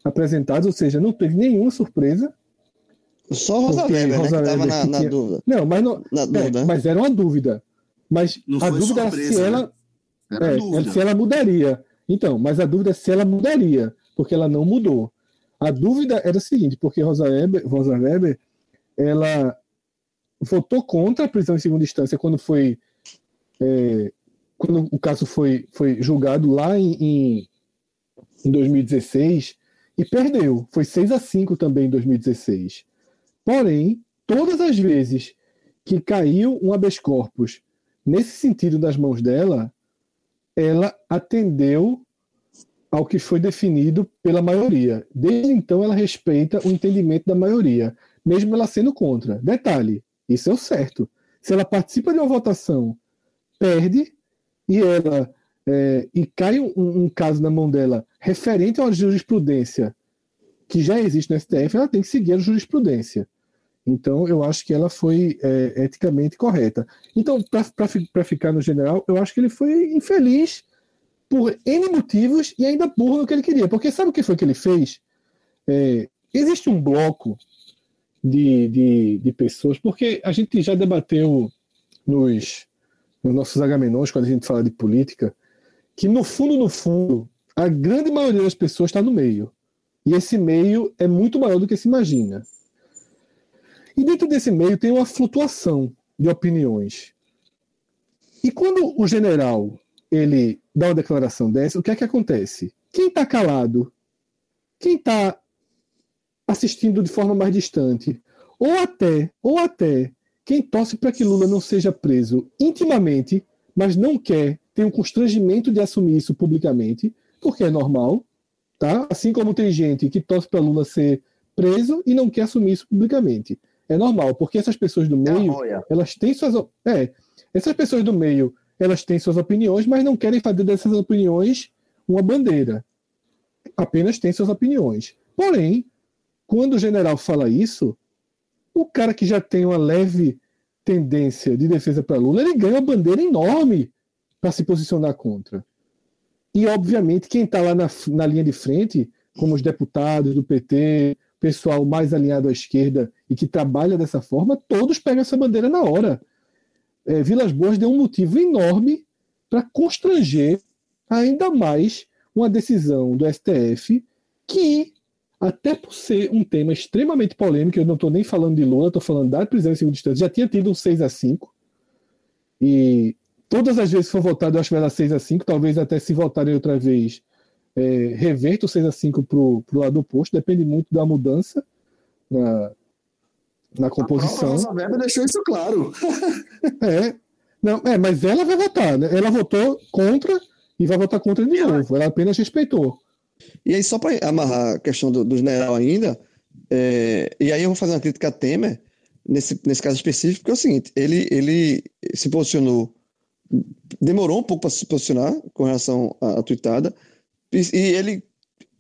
apresentados, ou seja, não teve nenhuma surpresa. Só Rosa Porque Weber, né, Rosa que tava Weber na, que na tinha- dúvida. Não, mas, não, Na é, dúvida. né? mas era uma dúvida. Mas Não a dúvida era surpresa, se né? ela Era é, dúvida. se ela mudaria. Então, mas a dúvida é se ela mudaria, porque ela não mudou. A dúvida era a seguinte, porque Rosa Weber, Rosa Weber ela votou contra a prisão em segunda instância quando foi é, quando o caso foi, foi julgado lá em, em, em 2016 e perdeu. Foi 6 a 5 também em 2016. Porém, todas as vezes que caiu um habeas corpus nesse sentido das mãos dela, ela atendeu ao que foi definido pela maioria. Desde então, ela respeita o entendimento da maioria, mesmo ela sendo contra. Detalhe: isso é o certo. Se ela participa de uma votação, perde, e ela é, e cai um, um caso na mão dela referente uma jurisprudência que já existe no STF, ela tem que seguir a jurisprudência. Então, eu acho que ela foi é, eticamente correta. Então, para ficar no general, eu acho que ele foi infeliz por N motivos e ainda burro no que ele queria. Porque sabe o que foi que ele fez? É, existe um bloco de, de, de, pessoas, porque a gente já debateu nos, nos nossos agamenões, quando a gente fala de política, que no fundo, no fundo, a grande maioria das pessoas está no meio. E esse meio é muito maior do que se imagina. E dentro desse meio tem uma flutuação de opiniões. E quando o general ele dá uma declaração dessa, o que é que acontece? Quem está calado, quem está assistindo de forma mais distante, ou até, ou até quem torce para que Lula não seja preso intimamente, mas não quer, tem um constrangimento de assumir isso publicamente, porque é normal, tá? Assim como tem gente que torce para Lula ser preso e não quer assumir isso publicamente. É normal, porque essas pessoas do meio, elas têm suas é, essas pessoas do meio, elas têm suas opiniões, mas não querem fazer dessas opiniões uma bandeira. Apenas têm suas opiniões. Porém, quando o general fala isso, o cara que já tem uma leve tendência de defesa para Lula, ele ganha uma bandeira enorme para se posicionar contra. E, obviamente, quem está lá na, na linha de frente, como os deputados do PT, pessoal mais alinhado à esquerda e que trabalha dessa forma, todos pegam essa bandeira na hora. É, Vilas Boas deu um motivo enorme para constranger ainda mais uma decisão do STF que, até por ser um tema extremamente polêmico, eu não estou nem falando de Lula, estou falando da prisão em segunda instância, já tinha tido um 6 a 5 e todas as vezes que for votado, eu acho que vai dar 6 a 5 talvez até se votarem outra vez, é, o 6 a 5 para o lado oposto, depende muito da mudança na, na composição. A Weber deixou isso claro. [laughs] é, não, é, mas ela vai votar, né? Ela votou contra e vai votar contra de novo. Ela apenas respeitou. E aí, só para amarrar a questão do, do general ainda, é, e aí eu vou fazer uma crítica a Temer, nesse, nesse caso específico, porque é o seguinte: ele, ele se posicionou, demorou um pouco para se posicionar com relação à, à tweetada, e, e ele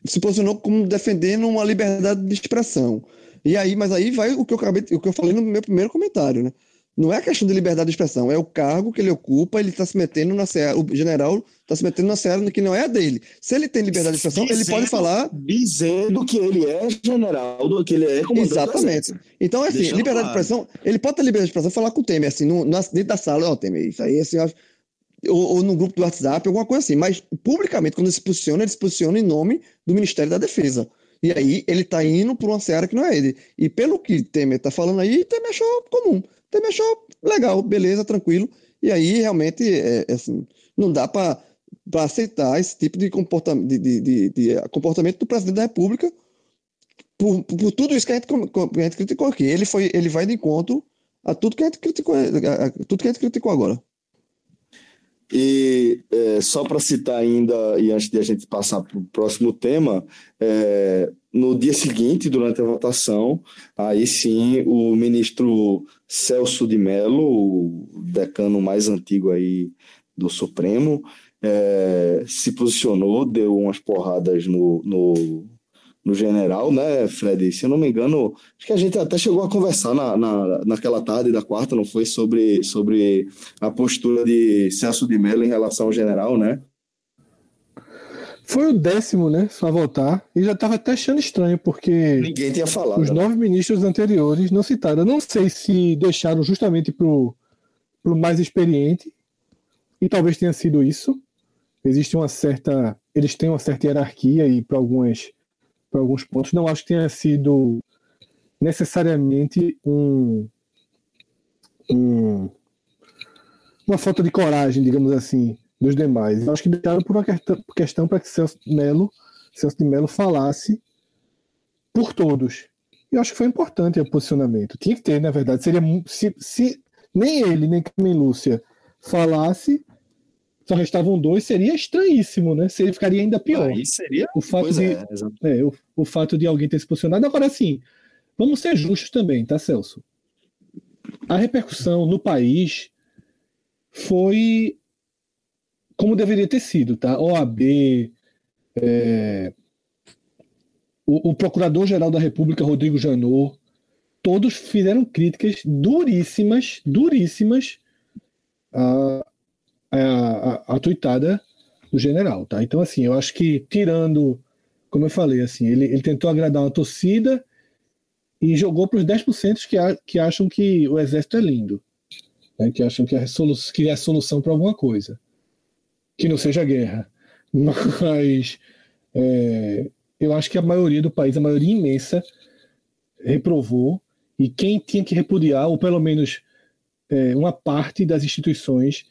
se posicionou como defendendo uma liberdade de expressão. E aí, mas aí vai o que eu acabei, o que eu falei no meu primeiro comentário, né? Não é questão de liberdade de expressão, é o cargo que ele ocupa, ele está se metendo na seara, o general está se metendo na seara que não é a dele. Se ele tem liberdade de expressão, dizendo, ele pode falar. Dizendo que ele é general, que ele é comandante. Exatamente. Então, assim, Deixa liberdade de expressão, ele pode ter liberdade de expressão falar com o Temer, assim, no, no, dentro da sala, ó, oh, Temer, isso aí, assim, ou, ou no grupo do WhatsApp, alguma coisa assim. Mas, publicamente, quando ele se posiciona, ele se posiciona em nome do Ministério da Defesa. E aí ele está indo para uma seara que não é ele. E pelo que Temer está falando aí, Temer achou comum. Temer achou legal, beleza, tranquilo. E aí realmente é, é assim, não dá para aceitar esse tipo de comportamento, de, de, de, de, comportamento do presidente da República por, por, por, tudo isso que a, gente, que a gente criticou aqui. Ele, foi, ele vai de encontro a tudo que a gente criticou, a, a tudo que a gente criticou agora. E é, só para citar ainda, e antes de a gente passar para o próximo tema, é, no dia seguinte, durante a votação, aí sim o ministro Celso de Mello, o decano mais antigo aí do Supremo, é, se posicionou, deu umas porradas no, no no general, né, Fred? Se eu não me engano, acho que a gente até chegou a conversar na, na, naquela tarde da quarta, não foi? Sobre, sobre a postura de Celso de Mello em relação ao general, né? Foi o décimo, né, a votar, e já estava até achando estranho, porque. Ninguém tinha falado. Os nove ministros anteriores não citaram. Eu não sei se deixaram justamente para o mais experiente, e talvez tenha sido isso. Existe uma certa. Eles têm uma certa hierarquia, e para algumas para alguns pontos. Não acho que tenha sido necessariamente um, um uma falta de coragem, digamos assim, dos demais. Eu acho que deixaram por uma questão para que Celso Melo, Celso de Mello falasse por todos. E eu acho que foi importante o posicionamento. Tinha que ter, na verdade. Seria se, se nem ele nem Carmen Lúcia falasse, só restavam dois, seria estranhíssimo, né? Seria, ficaria ainda pior. Aí seria. O fato, de, é, é, o, o, fato de alguém ter se posicionado. Agora, sim, vamos ser justos também, tá, Celso? A repercussão no país foi como deveria ter sido, tá? OAB, é, o, o Procurador-Geral da República, Rodrigo Janot, todos fizeram críticas duríssimas, duríssimas a, a, a, a tuitada do general, tá? Então, assim, eu acho que tirando, como eu falei, assim, ele, ele tentou agradar uma torcida e jogou para os 10% que, a, que acham que o exército é lindo, né? que acham que é, solução, que é a solução para alguma coisa, que não seja guerra. [laughs] Mas é, eu acho que a maioria do país, a maioria imensa, reprovou e quem tinha que repudiar, ou pelo menos é, uma parte das instituições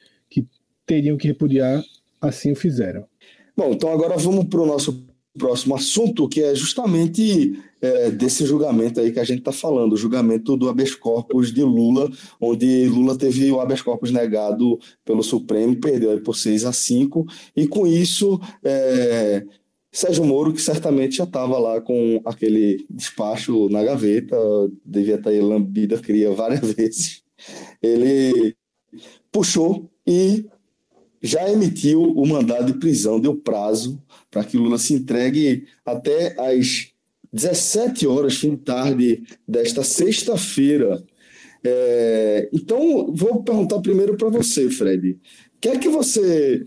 teriam que repudiar, assim o fizeram. Bom, então agora vamos para o nosso próximo assunto, que é justamente é, desse julgamento aí que a gente está falando, o julgamento do habeas corpus de Lula, onde Lula teve o habeas corpus negado pelo Supremo, perdeu por 6 a 5, e com isso é, Sérgio Moro, que certamente já estava lá com aquele despacho na gaveta, devia estar lambido a cria várias [laughs] vezes, ele puxou e já emitiu o mandado de prisão, deu prazo para que Lula se entregue até às 17 horas, fim de tarde desta sexta-feira. É, então, vou perguntar primeiro para você, Fred. O que é que você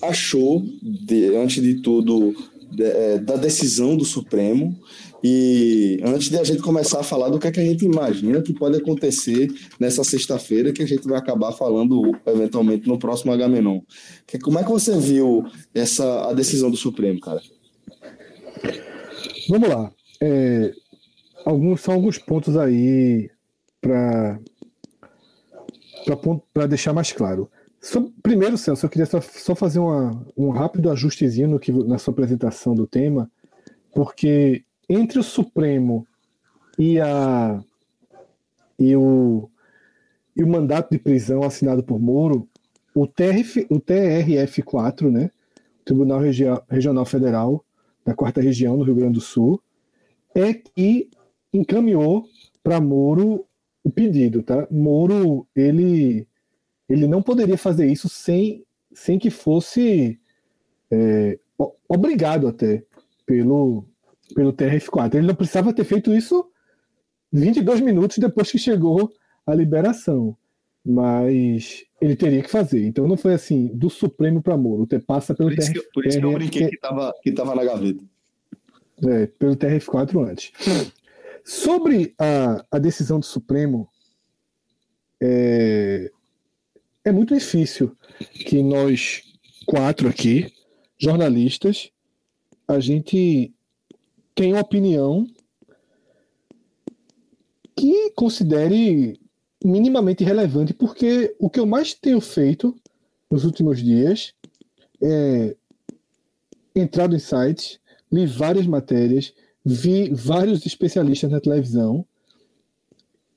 achou, de, antes de tudo, é, da decisão do Supremo. E antes de a gente começar a falar do que, é que a gente imagina que pode acontecer nessa sexta-feira, que a gente vai acabar falando eventualmente no próximo Agamenon. Como é que você viu essa a decisão do Supremo, cara? Vamos lá. É, alguns, são alguns pontos aí para para deixar mais claro. Primeiro, Celso, eu queria só, só fazer uma, um rápido ajustezinho no que, na sua apresentação do tema, porque entre o Supremo e, a, e, o, e o mandato de prisão assinado por Moro, o, TRF, o TRF4, né, Tribunal Regi Regional Federal da Quarta Região do Rio Grande do Sul, é que encaminhou para Moro o pedido, tá? Moro, ele ele não poderia fazer isso sem, sem que fosse é, obrigado até pelo, pelo TRF4. Ele não precisava ter feito isso 22 minutos depois que chegou a liberação, mas ele teria que fazer. Então não foi assim, do Supremo para Moro, você passa pelo por isso TRF4. por isso que eu brinquei que estava que tava na gaveta. É, pelo TRF4 antes. Sobre a, a decisão do Supremo, é, é muito difícil que nós quatro aqui, jornalistas, a gente uma opinião que considere minimamente relevante, porque o que eu mais tenho feito nos últimos dias é entrado em sites, li várias matérias, vi vários especialistas na televisão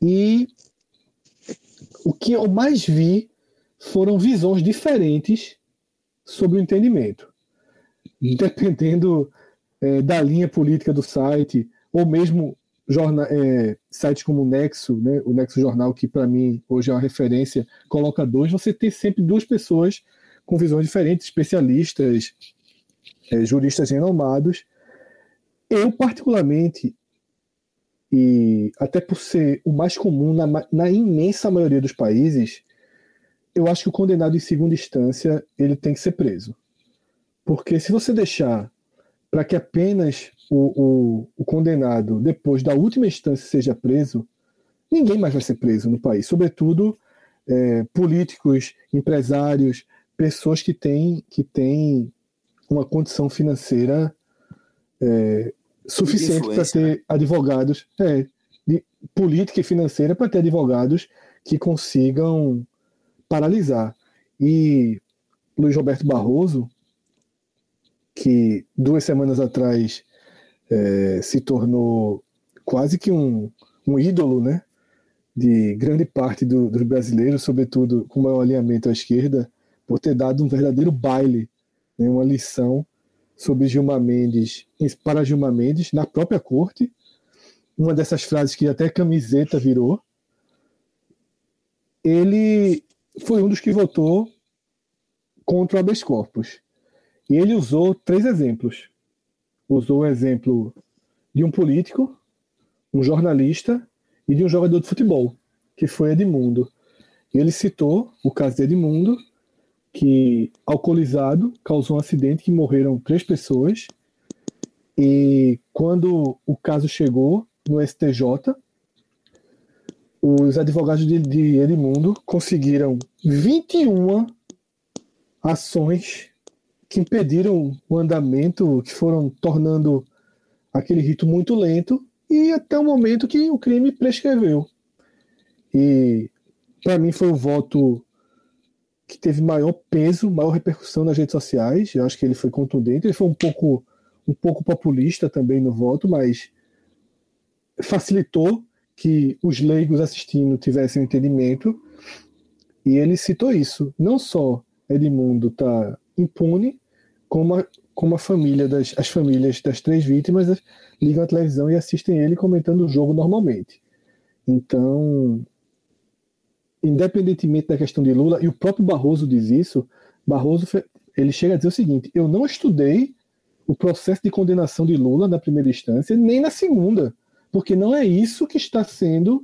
e o que eu mais vi foram visões diferentes sobre o entendimento. [laughs] Dependendo é, da linha política do site, ou mesmo jornal, é, sites como o Nexo, né, o Nexo Jornal, que para mim hoje é uma referência, coloca dois, você tem sempre duas pessoas com visões diferentes, especialistas, é, juristas renomados. Eu, particularmente, e até por ser o mais comum na, na imensa maioria dos países, eu acho que o condenado em segunda instância ele tem que ser preso. Porque se você deixar para que apenas o, o, o, condenado, depois da última instância, seja preso, ninguém mais vai ser preso no país. Sobretudo é, políticos, empresários, pessoas que têm, que têm uma condição financeira é, suficiente para ter né? advogados, é, de política e financeira para ter advogados que consigam paralisar. E Luiz Roberto Barroso, que duas semanas atrás é, se tornou quase que um, um ídolo, né? De grande parte do, dos brasileiros, sobretudo com maior alinhamento à esquerda, por ter dado um verdadeiro baile, né, uma lição sobre Gilmar Mendes, para Gilmar Mendes, na própria corte. Uma dessas frases que até camiseta virou. Ele foi um dos que votou contra o habeas corpus. E ele usou três exemplos. Usou o exemplo de um político, um jornalista e de um jogador de futebol, que foi Edmundo. E ele citou o caso de Edmundo, que alcoolizado causou um acidente que morreram três pessoas. E quando o caso chegou no STJ, os advogados de, de Edmundo conseguiram 21 ações que impediram o andamento, que foram tornando aquele rito muito lento e até o momento que o crime prescreveu. E para mim foi o voto que teve maior peso, maior repercussão nas redes sociais. Eu acho que ele foi contundente. Ele foi um pouco um pouco populista também no voto, mas facilitou que os leigos assistindo tivessem um entendimento. E ele citou isso. Não só Edmundo está impune, como a, como a família das, as famílias das três vítimas ligam a televisão e assistem ele comentando o jogo normalmente. Então, independentemente da questão de Lula, e o próprio Barroso diz isso, Barroso ele chega a dizer o seguinte: eu não estudei o processo de condenação de Lula na primeira instância, nem na segunda. Porque não é isso que está sendo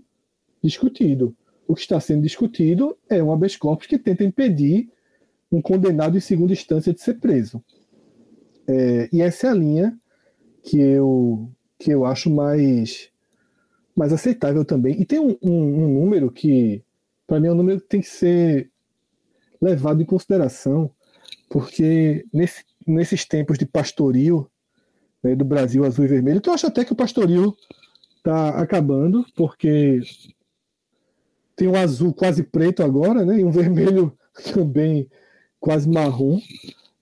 discutido. O que está sendo discutido é um habeas corpus que tenta impedir um condenado em segunda instância de ser preso. É, e essa é a linha que eu, que eu acho mais, mais aceitável também. E tem um, um, um número que, para mim, é um número que tem que ser levado em consideração, porque nesse, nesses tempos de pastoril né, do Brasil azul e vermelho, então eu acho até que o pastoril está acabando, porque tem um azul quase preto agora, né, e um [laughs] vermelho também quase marrom.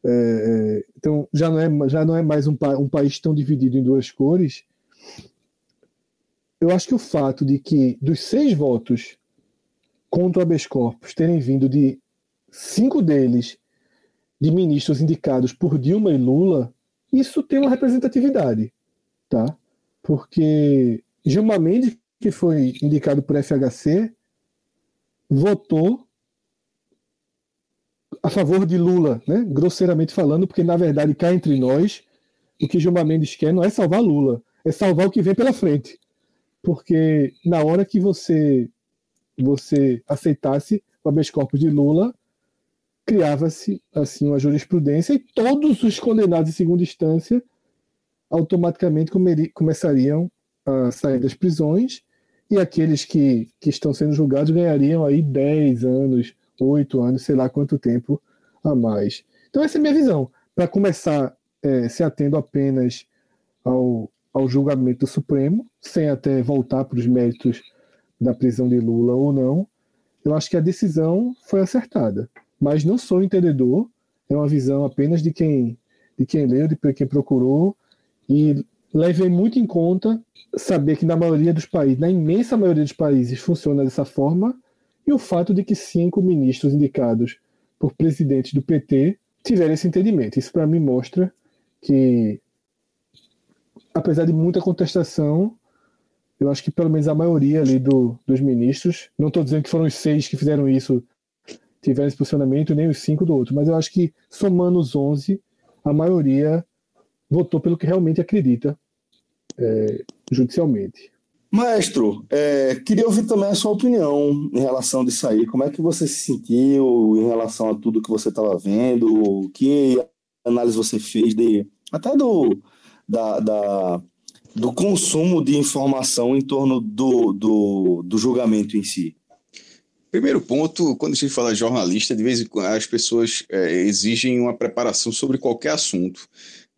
É, é, então já não é, já não é mais um, um país tão dividido em duas cores. Eu acho que o fato de que dos seis votos contra o habeas corpus terem vindo de cinco deles de ministros indicados por Dilma e Lula, isso tem uma representatividade, tá? Porque Gilmar Mendes, que foi indicado por FHC, votou a favor de Lula, né? grosseiramente falando, porque na verdade cá entre nós, o que Gilmar Mendes quer não é salvar Lula, é salvar o que vem pela frente. Porque na hora que você você aceitasse o habeas corpus de Lula, criava-se assim uma jurisprudência e todos os condenados em segunda instância automaticamente começariam a sair das prisões e aqueles que, que estão sendo julgados ganhariam aí 10 anos, 8 anos, sei lá quanto tempo a mais. Então essa é a minha visão. Para começar é, se atendo apenas ao, ao julgamento do Supremo, sem até voltar para os méritos da prisão de Lula ou não, eu acho que a decisão foi acertada mas não sou entendedor, é uma visão apenas de quem, de quem leu, de quem procurou, e levei muito em conta saber que na maioria dos países, na imensa maioria dos países, funciona dessa forma, e o fato de que cinco ministros indicados por presidentes do PT tiveram esse entendimento. Isso para mim mostra que, apesar de muita contestação, eu acho que pelo menos a maioria ali do, dos ministros, não estou dizendo que foram os seis que fizeram isso tiveram esse posicionamento, nem os cinco do outro. Mas eu acho que, somando os 11, a maioria votou pelo que realmente acredita é, judicialmente. Maestro, é, queria ouvir também a sua opinião em relação disso aí. Como é que você se sentiu em relação a tudo que você estava vendo? Que análise você fez de até do, da, da, do consumo de informação em torno do, do, do julgamento em si? Primeiro ponto, quando a gente fala jornalista, de vez em quando as pessoas é, exigem uma preparação sobre qualquer assunto.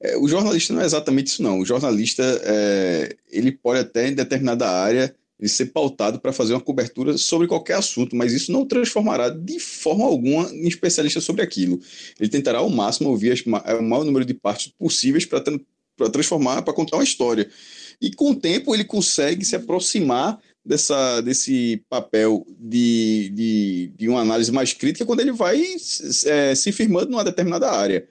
É, o jornalista não é exatamente isso, não. O jornalista, é, ele pode até, em determinada área, ele ser pautado para fazer uma cobertura sobre qualquer assunto, mas isso não transformará de forma alguma em especialista sobre aquilo. Ele tentará ao máximo ouvir as, o maior número de partes possíveis para transformar, para contar uma história. E com o tempo ele consegue se aproximar dessa, desse papel de, de, de uma análise mais crítica quando ele vai é, se firmando numa determinada área.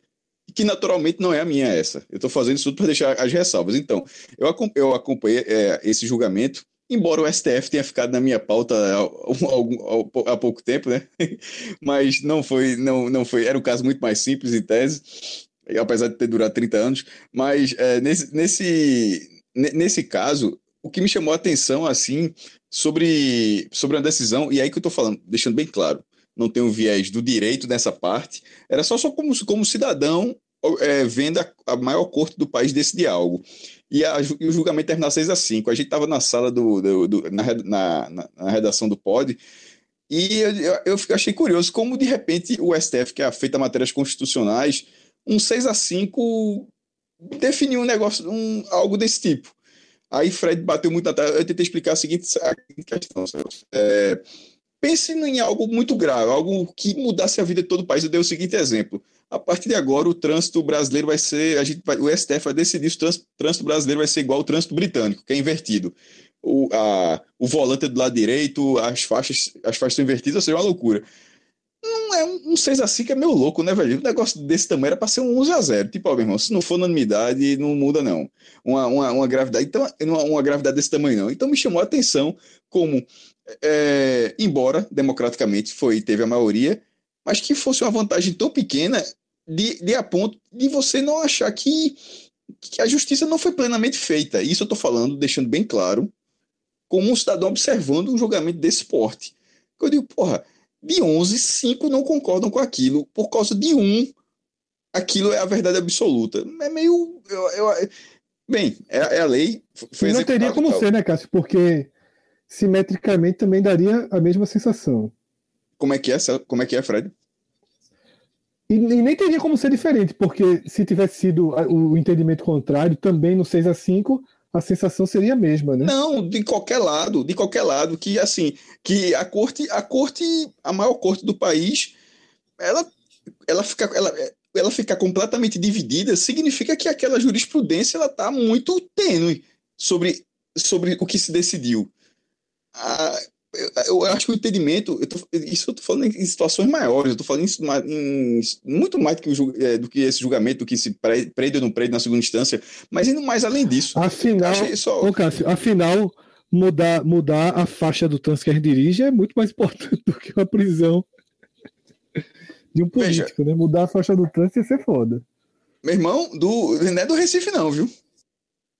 Que naturalmente não é a minha essa. Eu estou fazendo isso tudo para deixar as ressalvas. Então, eu, eu acompanhei é, esse julgamento, embora o STF tenha ficado na minha pauta há, pouco tempo, né? [laughs] Mas não foi, não, não foi. Era um caso muito mais simples em tese, apesar de ter durado 30 anos. Mas é, nesse, nesse, nesse caso, o que me chamou a atenção, assim, sobre, sobre a decisão, e aí que eu estou falando, deixando bem claro, não tem o viés do direito nessa parte, era só, só como, como cidadão é, vendo a, a, maior corte do país decidir algo. E, a, e o julgamento terminar 6 a 5. A gente estava na sala do, do, do na, na, na, redação do POD, e eu, eu, eu achei curioso como, de repente, o STF, que é feita matérias constitucionais, um 6 a 5 definiu um negócio, um, algo desse tipo. Aí Fred bateu muito na tela. Eu tentei explicar a seguinte, a questão. É, pense em algo muito grave, algo que mudasse a vida de todo o país. Eu dei o seguinte exemplo. A partir de agora, o trânsito brasileiro vai ser. A gente vai, o STF vai decidir se o trânsito, brasileiro vai ser igual ao trânsito britânico, que é invertido. O, a, o volante é do lado direito, as faixas, as faixas são invertidas, ou seja, é uma loucura. Não é um, um 6 x 5 é meio louco, né, velho? Um negócio desse tamanho era para ser um 11 x 0 Tipo, ó, meu irmão, se não for unanimidade, não muda, não. Uma, uma, uma gravidade. Então, uma, uma gravidade desse tamanho, não. Então me chamou a atenção como, é, embora democraticamente foi, teve a maioria, mas que fosse uma vantagem tão pequena de, de a ponto de você não achar que, que a justiça não foi plenamente feita. Isso eu estou falando, deixando bem claro, como um cidadão observando um julgamento desse porte. Eu digo, porra de 11, 5 não concordam com aquilo. Por causa de um, aquilo é a verdade absoluta. É meio. Eu, eu, bem, é, é, a lei. Foi não teria como ser, né, Cássio? Porque simetricamente também daria a mesma sensação. Como é que é, como é, que é Fred? E, e, nem teria como ser diferente, porque se tivesse sido o entendimento contrário, também no 6 a 5 a sensação seria a mesma, né? Não, de qualquer lado, de qualquer lado, que assim, que a corte, a corte, a maior corte do país, ela, ela fica, ela, ela ficar completamente dividida, significa que aquela jurisprudência ela está muito tênue sobre, sobre o que se decidiu. Ah, eu, eu, acho que o entendimento, eu tô, isso eu estou falando em situações maiores, eu estou falando em, em, muito mais do que, o, é, do que esse julgamento, do que se prende ou não prende na segunda instância, mas indo mais além disso. Afinal, só... ô Cássio, afinal mudar, mudar a faixa do trânsito que a gente dirige é muito mais importante [laughs] do que uma prisão de um político, Veja, né? Mudar a faixa do trânsito ia ser foda. Meu irmão, do, não é do Recife, não, viu?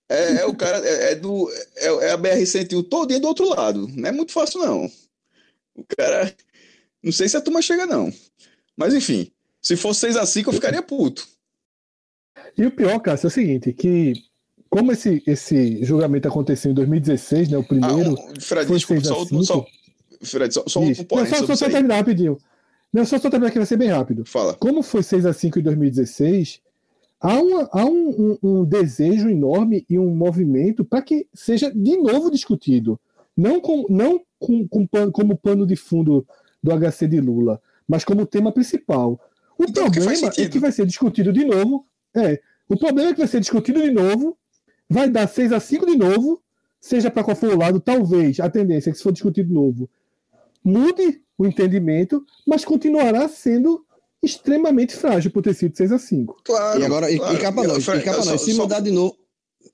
É, é o cara, é, é do. É, é a BR-101 todinha do outro lado. Não é muito fácil, não. O cara. Não sei se a turma chega, não. Mas enfim, se fosse 6 a 5 eu ficaria puto. E o pior, Cássio, é o seguinte, que como esse, esse julgamento aconteceu em 2016, né? O primeiro. Ah, um, Fred, foi desculpa, só, só, Fred, só, só um Não, só, só, terminar rapidinho. Não, só, só terminar aqui, vai ser bem rápido. Fala. Como foi 6 a 5 em 2016, há, uma, há um, um, um desejo enorme e um movimento para que seja de novo discutido. Não, com, não com, com pano, como pano de fundo do HC de Lula, mas como tema principal. O então, problema é que vai ser discutido de novo. É, o problema é que vai ser discutido de novo, vai dar 6 a 5 de novo, seja para qual for o lado, talvez a tendência é que se for discutido de novo, mude o entendimento, mas continuará sendo extremamente frágil por ter sido 6 a 5 Claro. E agora, claro. e, capa nós, e capa nós, se só, mudar de novo.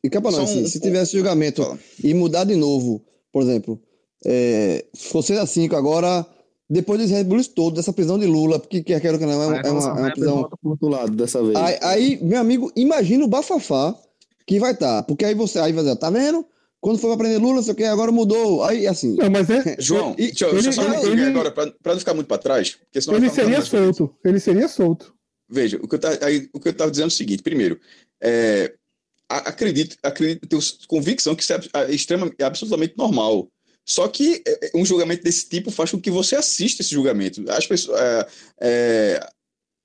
E capa nós, um, se, tivesse julgamento fala. e mudar de novo, por exemplo, é, se for 6 a 5 agora, depois desse rebuliço todo, dessa prisão de Lula, porque quer queira que não, é, é, uma, é uma prisão. Outro lado dessa vez. Aí, aí, meu amigo, imagina o bafafá que vai estar. Tá, porque aí você aí vai dizer, tá vendo? Quando foi pra prender Lula, sei o que, agora mudou. Aí, assim. Não, mas é. [laughs] João, e, deixa, ele, deixa eu só ele, agora, pra, pra não ficar muito pra trás. Porque senão ele seria solto. Ele seria solto. Veja, o que eu tava, aí, o que eu estava dizendo é o seguinte: primeiro, é, acredito, acredito, tenho convicção que isso é, é, extrema, é absolutamente normal. Só que é, é, um julgamento desse tipo faz com que você assista esse julgamento. As pessoas, é, é,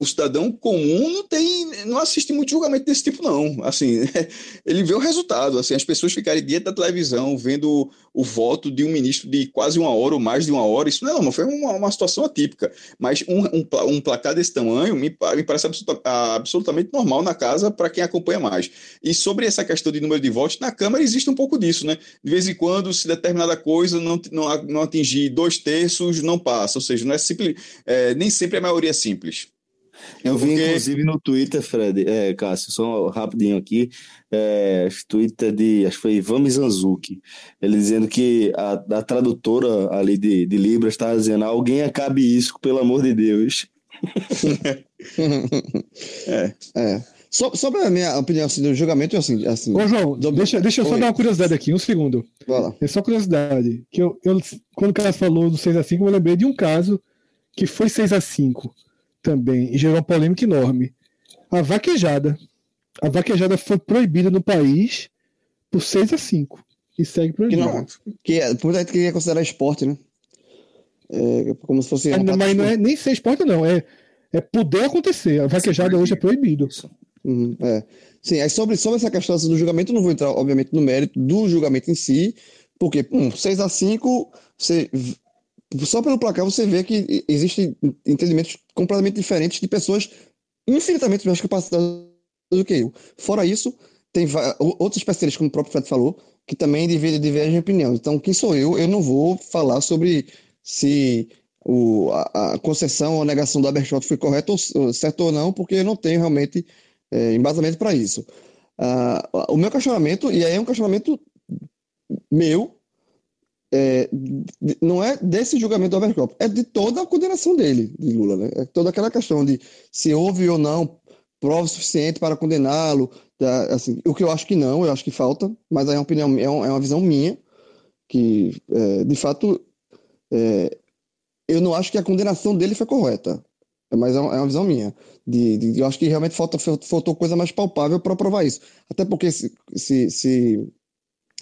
o cidadão comum não tem, não assiste muito julgamento desse tipo, não. Assim, [laughs] ele vê o resultado. Assim, as pessoas ficarem diante da televisão vendo o voto de um ministro de quase uma hora ou mais de uma hora, isso não é normal, foi uma, uma situação atípica. Mas um, um, um, placar desse tamanho me, me parece absoluta, absolutamente normal na casa para quem acompanha mais. E sobre essa questão de número de votos, na Câmara existe um pouco disso, né? De vez em quando, se determinada coisa não, não, não atingir dois terços, não passa. Ou seja, não é simples, é, nem sempre a maioria é simples. Eu vi, Porque... inclusive, no Twitter, Fred, é, Cássio, só rapidinho aqui, é, Twitter de, acho que foi Ivan Mizanzuki, ele dizendo que a, a tradutora ali de, de Libras estava dizendo, alguém acabe isso, pelo amor de Deus. [laughs] é. é. So, sobre a minha opinião assim, do julgamento, assim. assim Ô, João, do... deixa, deixa eu só Oi. dar uma curiosidade aqui, um segundo. É só curiosidade. Que eu, eu, quando o cara falou do 6x5, eu lembrei de um caso que foi 6x5 também e gerou uma polêmica enorme. A vaquejada. A vaquejada foi proibida no país por 6 a 5 e segue proibida. Que, não, que é, por que queria considerar esporte, né? É, como se fosse. Mas, mas não é nem ser esporte, não. É, é poder acontecer. A vaquejada hoje é proibido. Uhum, é. Sim, aí sobre, sobre essa questão do julgamento, não vou entrar, obviamente, no mérito do julgamento em si, porque, um, 6 a 5 você só pelo placar você vê que existem entendimentos completamente diferentes de pessoas infinitamente mais capacitadas do que eu. Fora isso, tem outros especialistas, como o próprio Fred falou, que também dividem divergem opinião. Então, quem sou eu? Eu não vou falar sobre se o, a, a concessão ou a negação do Abershot foi correta ou certo ou não, porque eu não tenho realmente é, embasamento para isso. Uh, o meu questionamento, e aí é um questionamento meu, é, não é desse julgamento do Overcrop, é de toda a condenação dele, de Lula, né? É toda aquela questão de se houve ou não prova suficiente para condená-lo, tá, assim, o que eu acho que não, eu acho que falta, mas aí é uma opinião, é, uma, é visão minha, que é, de fato é, eu não acho que a condenação dele foi correta. Mas é uma visão minha. De, de, eu acho que realmente falta, faltou coisa mais palpável para provar isso. Até porque se, se, se,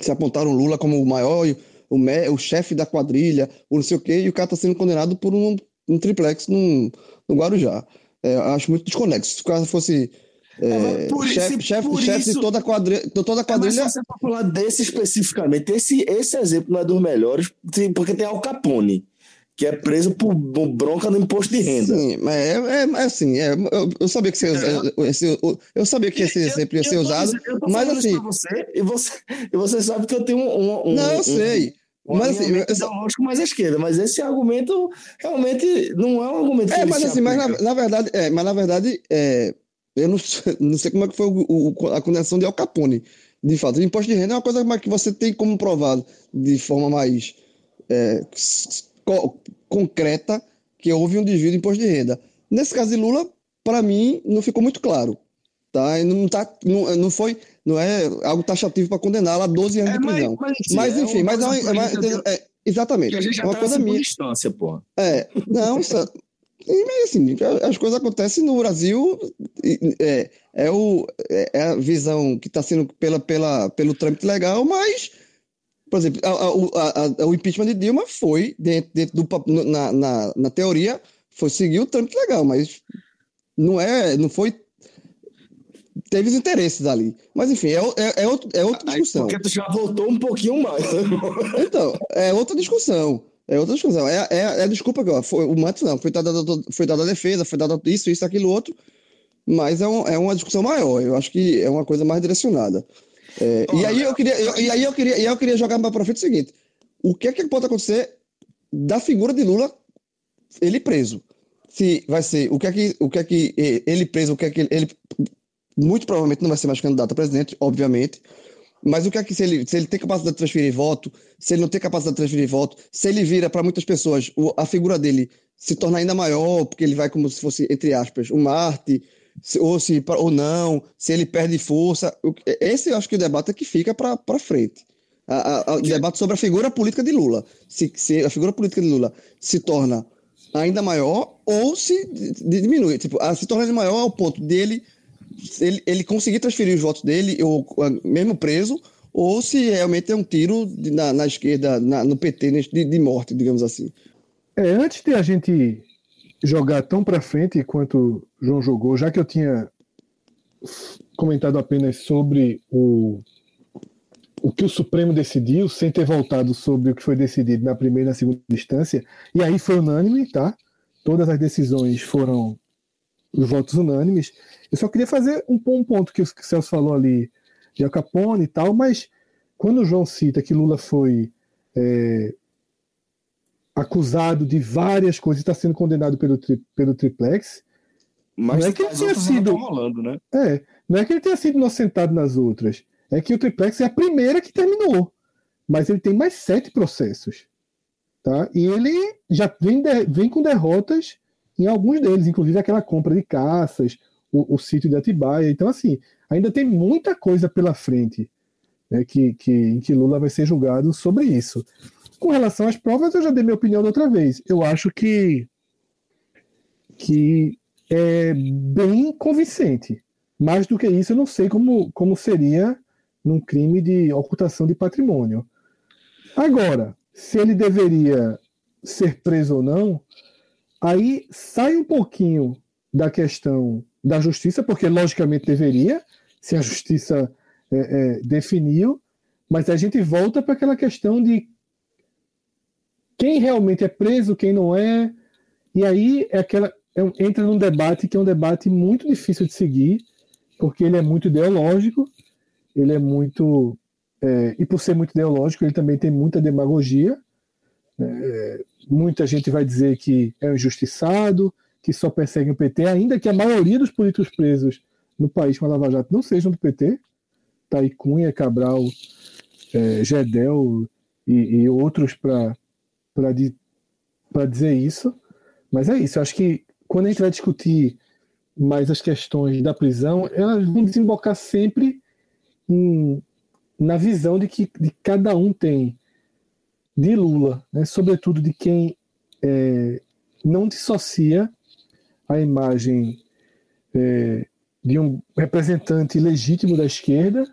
se apontaram Lula como o maior, o, o chefe da quadrilha, ou não sei o quê, e o cara está sendo condenado por um, um triplex no, no Guarujá. É, acho muito desconexo. Se o cara fosse é, é, chefe, chefe, chefe de toda a quadrilha. Toda a quadrilha... É, mas se você for falar desse especificamente, esse, esse exemplo não é dos melhores, porque tem Al Capone que é preso por bronca no imposto de renda. Sim, mas é, é, é assim, é, eu, eu, sabia que você, é. eu, eu, sabia que esse exemplo ia ser usado, mas assim. Você, e, você, e você sabe que eu tenho um. um não, eu sei. Um, um mas assim, ideológico mais à esquerda, mas esse argumento realmente não é um argumento que É, mas assim, mas na, na, verdade, é, mas na verdade, é, eu não, [laughs] não sei como é que foi o, o, a condenação de Al Capone. De fato, o imposto de renda é uma coisa que você tem como provado de forma mais é, co concreta que houve um desvio de imposto de renda. Nesse caso de Lula, para mim, não ficou muito claro. Tá? Não, tá, não, não foi, não é algo taxativo para condená-la a 12 anos é, de prisão. Mas, mas, mas é enfim, mas, é, mas é, exatamente. Que a gente já é uma tá coisa minha. Instância, porra. É, não, isso, e, assim, as coisas acontecem no Brasil, é, é, o, é a visão que está sendo pela, pela, pelo trâmite legal, mas por exemplo, a, a, a, o impeachment de Dilma foi, dentro, dentro do, na, na, na, teoria, foi seguir o trâmite legal, mas não é, não foi. Teve os interesses ali. Mas enfim, é, é, é, outro, é outra discussão. Porque tu já voltou um pouquinho mais. Né? [laughs] então, é outra discussão. É outra discussão. É, é, é a desculpa que ó, foi, o Matos não, foi dada, foi dada a defesa, foi dada isso, isso, aquilo, outro. Mas é, um, é uma discussão maior. Eu acho que é uma coisa mais direcionada. É, e aí eu queria, eu, e aí eu queria, eu queria jogar para frente o seguinte: o que é que pode acontecer da figura de Lula ele preso? Se vai ser o que é que, o que é que ele preso, o que é que ele, ele muito provavelmente não vai ser mais candidato a presidente, obviamente. Mas o que é que se ele, se ele tem capacidade de transferir voto, se ele não tem capacidade de transferir voto, se ele vira para muitas pessoas a figura dele se tornar ainda maior, porque ele vai como se fosse, entre aspas, um Marte, ou se ou não, se ele perde força. Esse eu acho que o debate é que fica para frente. A, a, o debate sobre a figura política de Lula. Se, se, a figura política de Lula se torna ainda maior ou se diminui. Tipo, se torna maior ao ponto dele ele, ele conseguir transferir os votos dele, ou mesmo preso, ou se realmente é um tiro de, na, na, esquerda, na, no PT, de, de morte, digamos assim. É, antes de a gente jogar tão para frente quanto João jogou, já que eu tinha comentado apenas sobre o, o que o Supremo decidiu, sem ter voltado sobre o que foi decidido na primeira e na segunda instância, e aí foi unânime, tá? Todas as decisões foram os votos unânimes. Eu só queria fazer um, um ponto que o Celso falou ali de Al Capone e tal, mas quando o João cita que Lula foi é, acusado de várias coisas e está sendo condenado pelo, tri, pelo triplex. Mas não é que ele tenha sido. Rolando, né? É, não é que ele tenha sido inocentado nas outras. É que o triplex é a primeira que terminou. Mas ele tem mais sete processos. Tá? E ele já vem, de, vem com derrotas em alguns deles, inclusive aquela compra de caças, o, o sítio de Atibaia. Então, assim, ainda tem muita coisa pela frente né, que, que, em que Lula vai ser julgado sobre isso. Com relação às provas, eu já dei minha opinião da outra vez. Eu acho que, que é bem convincente. Mais do que isso, eu não sei como, como seria num crime de ocultação de patrimônio. Agora, se ele deveria ser preso ou não, aí sai um pouquinho da questão da justiça, porque logicamente deveria, se a justiça é, é, definiu, mas a gente volta para aquela questão de quem realmente é preso, quem não é. E aí é aquela, é, entra num debate que é um debate muito difícil de seguir, porque ele é muito ideológico, ele é muito. É, e por ser muito ideológico, ele também tem muita demagogia. É, muita gente vai dizer que é um injustiçado, que só persegue o PT, ainda que a maioria dos políticos presos no país com a Lava Jato não sejam do PT. Tá aí Cunha, Cabral, é, Gedel e, e outros para para dizer isso. Mas é isso, eu acho que quando a gente vai discutir mais as questões da prisão, elas vão desembocar sempre em, na visão de que de cada um tem de Lula, né, sobretudo de quem é, não dissocia a imagem é, de um representante legítimo da esquerda,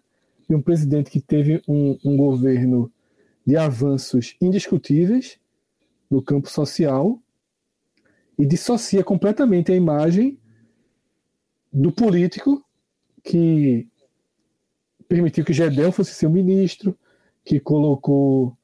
de um presidente que teve um, um governo de avanços indiscutíveis no campo social e dissocia completamente a imagem do político que permitiu que Gedel fosse seu ministro, que colocou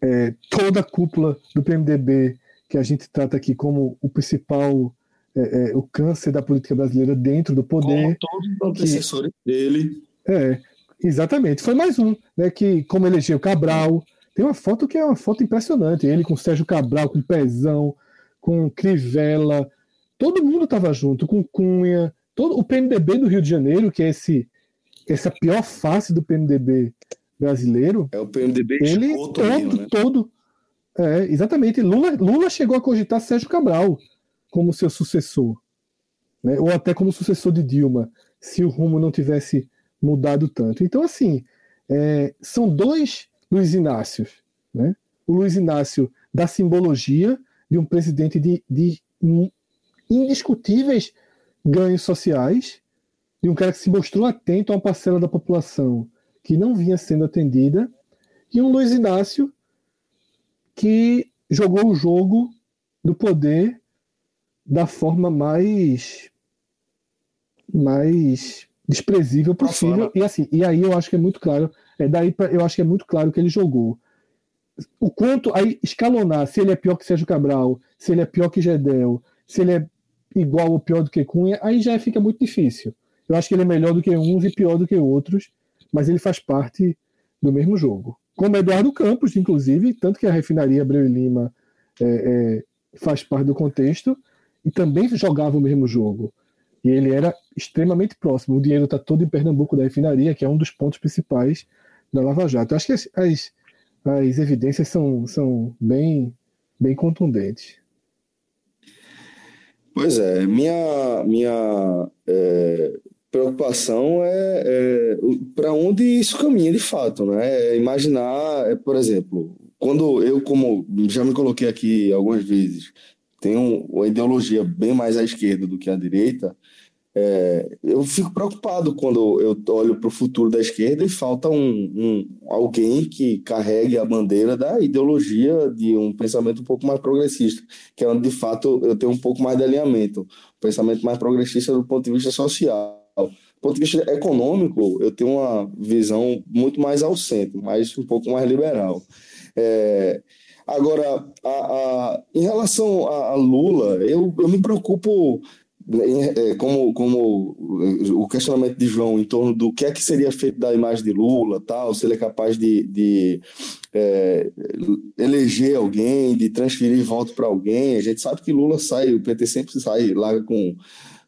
é, toda a cúpula do PMDB, que a gente trata aqui como o principal, é, é, o câncer da política brasileira dentro do poder. Como todos os antecessores que, dele. É, exatamente. Foi mais um, né, que como elegeu Cabral, tem uma foto que é uma foto impressionante, ele com Sérgio Cabral, com Pezão, com Crivella, todo mundo estava junto, com Cunha, todo o PMDB do Rio de Janeiro, que é esse essa pior face do PMDB brasileiro. É o PMDB ele todo, mesmo, né? todo. É, exatamente. Lula, Lula chegou a cogitar Sérgio Cabral como seu sucessor, né? ou até como sucessor de Dilma, se o rumo não tivesse mudado tanto. Então, assim, é, são dois Luiz Inácios. Né? O Luiz Inácio da simbologia de um presidente de, de indiscutíveis ganhos sociais, de um cara que se mostrou atento a uma parcela da população que não vinha sendo atendida, e um Luiz Inácio que jogou o jogo do poder da forma mais mais desprezível possível. E assim, e aí eu acho que é muito claro, é daí pra, eu acho que é muito claro que ele jogou. O quanto aí escalonar se ele é pior que Sérgio Cabral, se ele é pior que Gedel, se ele é igual ou pior do que Cunha, aí já fica muito difícil. Eu acho que ele é melhor do que uns e pior do que outros, mas ele faz parte do mesmo jogo. Como Eduardo Campos, inclusive, tanto que a refinaria Abreu e Lima é, é, faz parte do contexto, e também jogava o mesmo jogo. E ele era extremamente próximo. O dinheiro está todo em Pernambuco da refinaria, que é um dos pontos principais da Lava Jato. Eu acho que as, as, as evidências são, são bem, bem contundentes. Pois é, minha, minha é, preocupação é, é para onde isso caminha de fato, né? É imaginar, é, por exemplo, quando eu, como já me coloquei aqui algumas vezes, tenho uma ideologia bem mais à esquerda do que à direita, é, eu fico preocupado quando eu olho para o futuro da esquerda e falta um, um, alguém que carregue a bandeira da ideologia de um pensamento um pouco mais progressista, que é onde de fato eu tenho um pouco mais de alinhamento, um pensamento mais progressista do ponto de vista social. Do ponto de vista econômico, eu tenho uma visão muito mais ao centro, mais um pouco mais liberal. É, agora, a, a, em relação a, a Lula, eu, eu me preocupo é, como, como o questionamento de João em torno do que é que seria feito da imagem de Lula, tal, se ele é capaz de, de é, eleger alguém, de transferir voto para alguém. A gente sabe que Lula sai, o PT sempre sai lá com,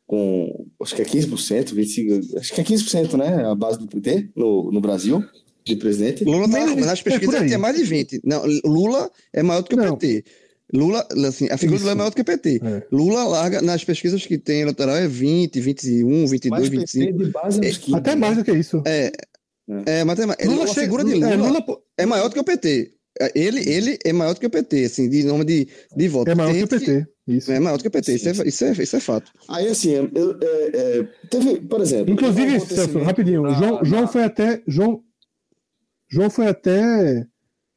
com acho que é 15%, 25%, acho que é 15%, né? A base do PT no, no Brasil. De presidente. Lula tá, nas pesquisas é, tem mais de 20. Não, Lula é maior do que o Não. PT. Lula, assim, a figura Isso. do Lula é maior do que o PT. É. Lula larga, nas pesquisas que tem eleitoral, é 20, 21, 22, mas 25. De base é, 15, até né? mais do que isso. É, é. é mas tem, Lula a figura de Lula, é, Lula é maior do que o PT. Ele, ele é maior do que o PT, assim, de nome de, de voto. É maior do que o PT. Isso. É maior do que o PT, isso é, isso, é, isso é fato. Aí, assim, eu, é, teve, por exemplo. Inclusive, Celso, rapidinho, na, João, João foi até. João, João foi até.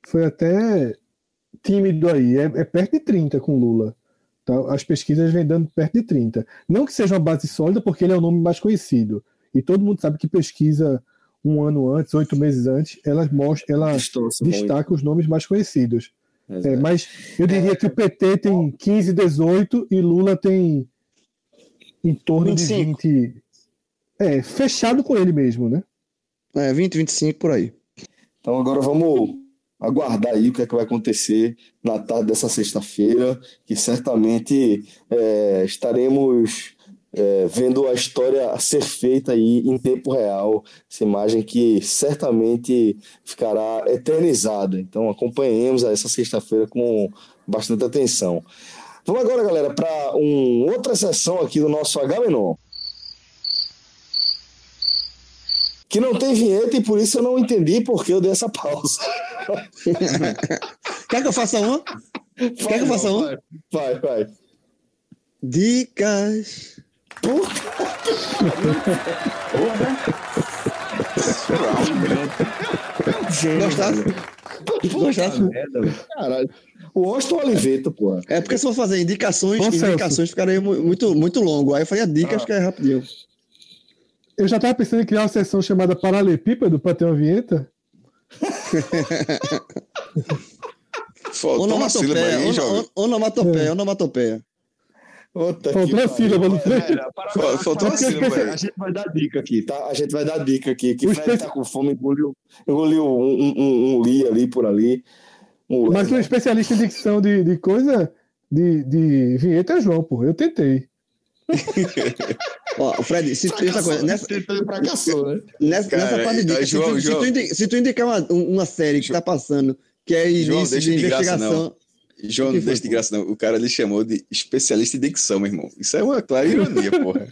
Foi até tímido aí, é, é perto de 30 com Lula. Tá? As pesquisas vêm dando perto de 30. Não que seja uma base sólida, porque ele é o nome mais conhecido. E todo mundo sabe que pesquisa um ano antes, oito meses antes, ela, mostra, ela destaca os nomes mais conhecidos. É, mas eu diria que o PT tem 15, 18 e Lula tem em torno 25. de 20. É, fechado com ele mesmo, né? É, 20, 25 por aí. Então agora vamos aguardar aí o que é que vai acontecer na tarde dessa sexta-feira, que certamente é, estaremos é, vendo a história ser feita aí em tempo real, essa imagem que certamente ficará eternizada. Então acompanhemos essa sexta-feira com bastante atenção. Vamos agora, galera, para uma outra sessão aqui do nosso H-Menon. Que não tem vinheta e por isso eu não entendi por que eu dei essa pausa. Quer que eu faça uma? Quer que eu faça uma? Vai, vai. Dicas. Gostasse? Gostasse? Merda, velho. Caralho. O Austin Oliveto, pô. É porque se for fazer indicações, indicações ficaria mu- muito, muito longo. Aí eu faria dicas que é rapidinho. Eu já tava pensando em criar uma sessão chamada Paralepípedo pra ter uma vinheta. Faltou uma sílaba aí, jovem. ono- onomatopeia, onomatopeia. Puta Faltou que a sílaba? Galera, para- Fal- Faltou uma sílaba A gente vai dar dica aqui, tá? A gente vai dar dica aqui. Que O Fred espe- tá com fome, engoliu, engoliu um, um, um, um li ali por ali. Um Mas lé, um né? especialista em dicção de, de coisa, de, de vinheta é João, pô. Eu tentei. [laughs] Ó, Fred, se tu, essa coisa, nessa, fracassou, né? nessa, Cara, nessa parte de dicas, eh, João, se, tu, se tu indi- se tu indicar uma, uma série que tá passando, que é João, início deixa de de graça, investigação. João, não deixa de graça, não. O cara lhe chamou de especialista em dicção, meu irmão. Isso é uma clara ironia, porra.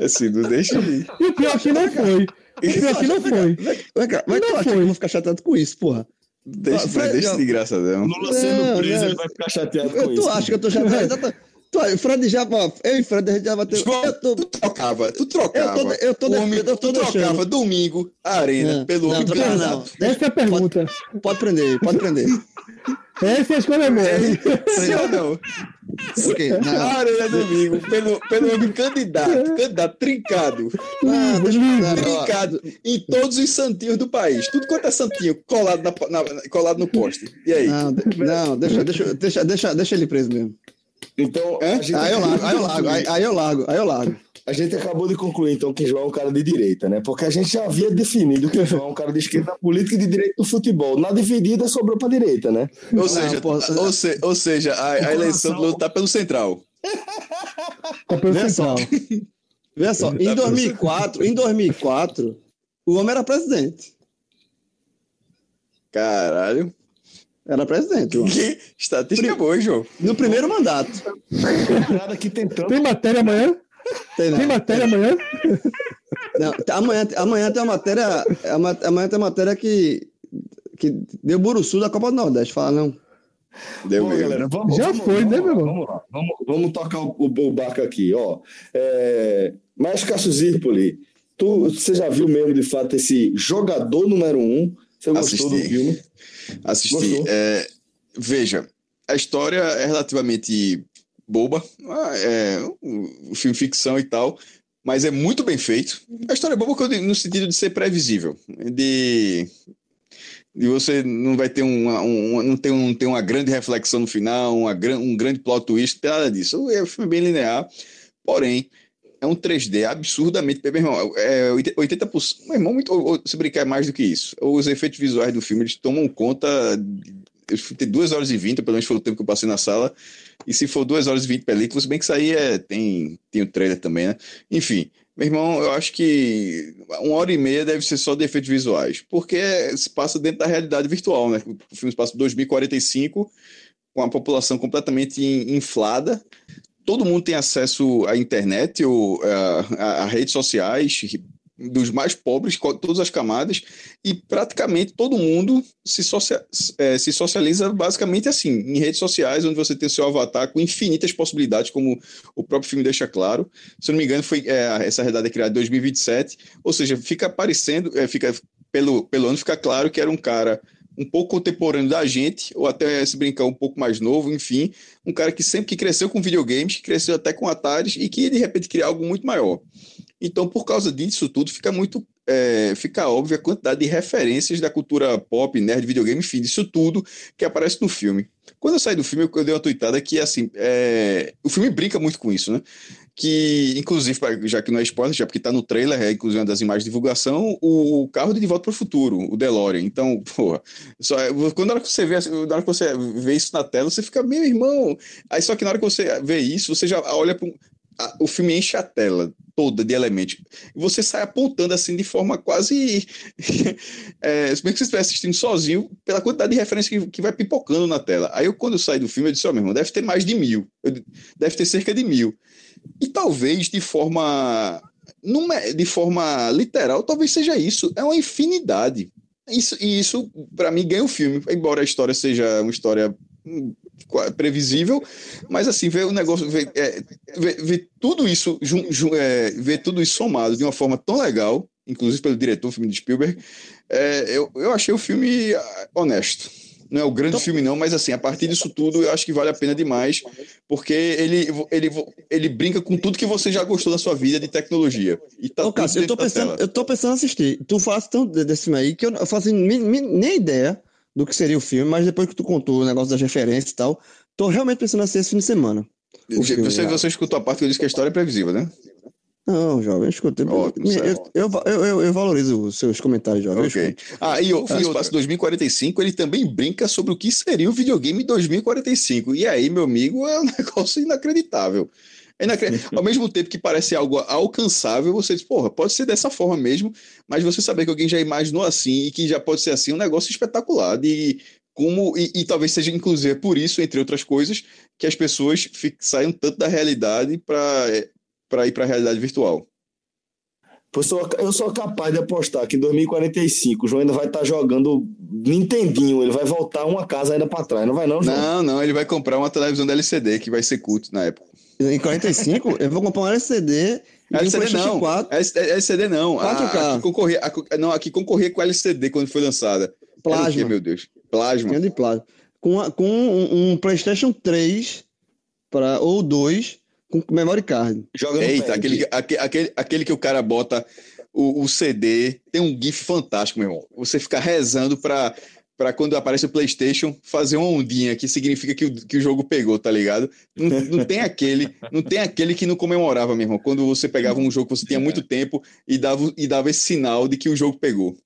Assim, não deixa de. E o pior que não foi. E o pior que não foi. Vai cá, Não tu acha que foi. eu vou ficar chateado com isso, porra? Deixa, Fred, deixa de graça, não. Lula sendo Não, preso, não. ele vai ficar chateado com Eu, isso. tu acha que eu tô chateado? [laughs] Tu, Fred já, eu e o Fred a gente já bateu. Eu tô, tu trocava, tu trocava. Eu tô- eu tô homem, deixando- eu tô tu trocava deixando. domingo a arena Não, pelo não, homem não. Deixa- Essa é a pergunta. pode prender, pode prender. [laughs] Essa é a escolha mesmo. Sim ou não? Ok, A não. arena domingo pelo, pelo homem candidato, candidato trincado. Não, deixa falar, ó. Trincado em todos os santinhos do país. Tudo quanto é santinho colado, na, na- colado no poste. E aí? Não, de- não, deixa, deixa, deixa, deixa, deixa ele preso mesmo. Então, a gente, Aí eu largo, aí eu largo, aí, aí eu largo, aí eu largo. a gente acabou de concluir, então, que João é um cara de direita, né? Porque a gente já havia definido que João é um cara de esquerda na política e de direita no futebol. Na dividida, sobrou pra direita, né? Ou seja, pô, ou, se- ou seja a, a eleição do Lula tá pelo central. Tá pelo Vê central. só. Vê só, em 2004, em 2004, o homem era presidente. Caralho. Era presidente. Que estatística boa, hein, João. No primeiro mandato. Aqui tentando. Tem matéria amanhã? Tem, não. Tem matéria amanhã? Não, amanhã, amanhã tem uma matéria. ama- Amanhã tem uma matéria que. Que deu Buruçu da Copa do Nordeste. Fala, não. Deu Bom, mesmo. galera, vamos, Já vamos- foi, vamos né, meu irmão? Vamos lá, vamos, vamos tocar o, o, barco aqui, ó. É, mas, Cássio Zirpoli, tu, você já viu mesmo, de fato, esse jogador número um? Você gostou do Assisti. filme? Assisti. É, veja, a história é relativamente boba. ah, É um filme ficção e tal. Mas é muito bem feito. A história é boba no sentido de ser previsível. De, de você não vai ter uma, um, não tem, um, tem uma grande reflexão no final, uma, um grande plot twist, nada disso. É um filme bem linear. Porém, é um 3D absurdamente. Meu irmão, é 80%. Meu irmão, muito, se brincar, é mais do que isso. Os efeitos visuais do filme eles tomam conta. Eu tem 2 horas e 20, pelo menos foi o tempo que eu passei na sala. E se for 2 horas e 20 películas, bem que isso aí é, tem, tem o trailer também, né? Enfim, meu irmão, eu acho que uma hora e meia deve ser só de efeitos visuais, porque se passa dentro da realidade virtual, né? O filme se passa em 2045, com a população completamente in- inflada. Todo mundo tem acesso à internet ou a, a- redes sociais, dos mais pobres, todas as camadas, e praticamente todo mundo se, socia- eh, se socializa basicamente assim, em redes sociais, onde você tem seu avatar com infinitas possibilidades, como o próprio filme deixa claro. Se não me engano, foi eh, essa realidade é criada em 2027, ou seja, fica aparecendo, eh, fica pelo, pelo ano fica claro que era um cara um pouco contemporâneo da gente, ou até se brincar um pouco mais novo, enfim, um cara que sempre que cresceu com videogames, cresceu até com Atari e que de repente cria algo muito maior. Então, por causa disso tudo, fica muito é, fica óbvia a quantidade de referências da cultura pop, nerd, videogame, enfim, disso tudo que aparece no filme. Quando eu saí do filme, eu, dei uma tweetada que, assim, é, o filme brinca muito com isso, né? Que, inclusive, já que não é spoiler, já porque tá no trailer, é inclusive uma das imagens de divulgação, o, carro de De Volta para o Futuro, o DeLorean. Então, [laughs] porra, só, quando na hora que você vê, na hora que você vê isso na tela, você fica, meu irmão. Aí só que na hora que você vê isso, você já olha para o filme enche a tela toda de elementos. Você sai apontando assim de forma quase. [laughs] é, se bem que você estivesse assistindo sozinho, pela quantidade de referências que, que vai pipocando na tela. Aí eu, quando eu saí do filme, eu disse: Ó, meu irmão, deve ter mais de mil. Eu- deve ter cerca de mil. E talvez de forma. de forma literal, talvez seja isso. É uma infinidade. Isso, e isso, para mim, ganha o filme. Embora a história seja uma história hum, previsível, mas assim, ver o negócio, ver, é, ver, ver tudo isso, jun, jun, é, ver tudo isso somado de uma forma tão legal, inclusive pelo diretor do filme de Spielberg, é, eu, eu achei o filme ah, honesto. Não é o grande então, filme, não, mas assim, a partir disso tudo, eu acho que vale a pena demais, porque ele, ele, ele brinca com tudo que você já gostou da sua vida de tecnologia. E tá Ô, Cássio, eu tô, pensando, eu tô pensando em assistir. Tu faz tão desse filme aí que eu, eu faço nem, ideia do que seria o filme, mas depois que tu contou o negócio das referências e tal, tô realmente pensando em assistir esse fim de semana. Você, você escutou a parte que eu disse que a história é previsível, né? Não, jovem, eu escutei. Ótimo, eu, eu, eu, eu, valorizo os seus comentários, jovem. Ok. Ah, e o, Espaço 2045, ele também brinca sobre o que seria o videogame 2045. E aí, meu amigo, é um [laughs] negócio inacreditável. É inacreditável. [laughs] Ao mesmo tempo que parece algo alcançável, você diz, porra, pode ser dessa forma mesmo, mas você saber que alguém já imaginou assim e que já pode ser assim, é um negócio espetacular. De como, e, e talvez seja, inclusive, por isso, entre outras coisas, que as pessoas saiam tanto da realidade para é, para ir para a realidade virtual. Eu sou capaz de apostar que em 2045 o João ainda vai estar tá jogando Nintendinho, ele vai voltar uma casa ainda para trás, não vai não, João? Não, não, ele vai comprar uma televisão da LCD que vai ser culto na época. Em 45 eu vou comprar um LCD e LCD um não, 4. LCD não. 4K. A, aqui concorria, a, não, aqui concorria com LCD quando foi lançada. Plasma. Quê, meu Deus? Plasma. Tinha de plasma. Com, com um, um PlayStation 3 para ou 2 com memory card. Joga Eita, aquele, aquele, aquele que o cara bota o, o, CD, tem um GIF fantástico, meu irmão. Você fica rezando para para quando aparece o PlayStation fazer uma ondinha que significa que o, que o jogo pegou, tá ligado? Não, não tem aquele, não tem aquele que não comemorava, meu irmão, quando você pegava um jogo que você tinha muito tempo e dava, e dava esse sinal de que o jogo pegou.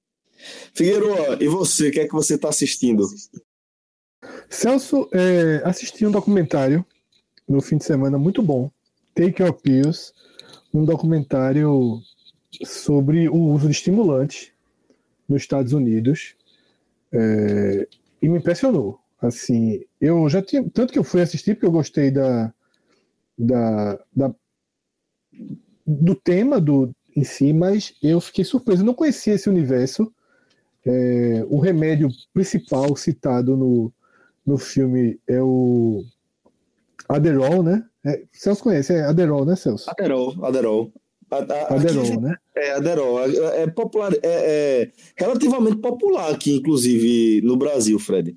Figueiredo, e você, o que é que você está assistindo? Celso, é, assisti um documentário no fim de semana muito bom Take Your Pills, um documentário sobre o uso de estimulantes nos Estados Unidos é, e me impressionou. Assim, eu já tinha tanto que eu fui assistir porque eu gostei da, da, da do tema do em si, mas eu fiquei surpreso. Eu não conhecia esse universo. É, o remédio principal citado no, no filme é o Adderall, né? É, Celso conhece, é Aderol, né, Celso? Aderol, Aderol. Aderol, né? É, Aderol. É, é, popular, é, é, relativamente popular aqui, inclusive, no Brasil, Fred.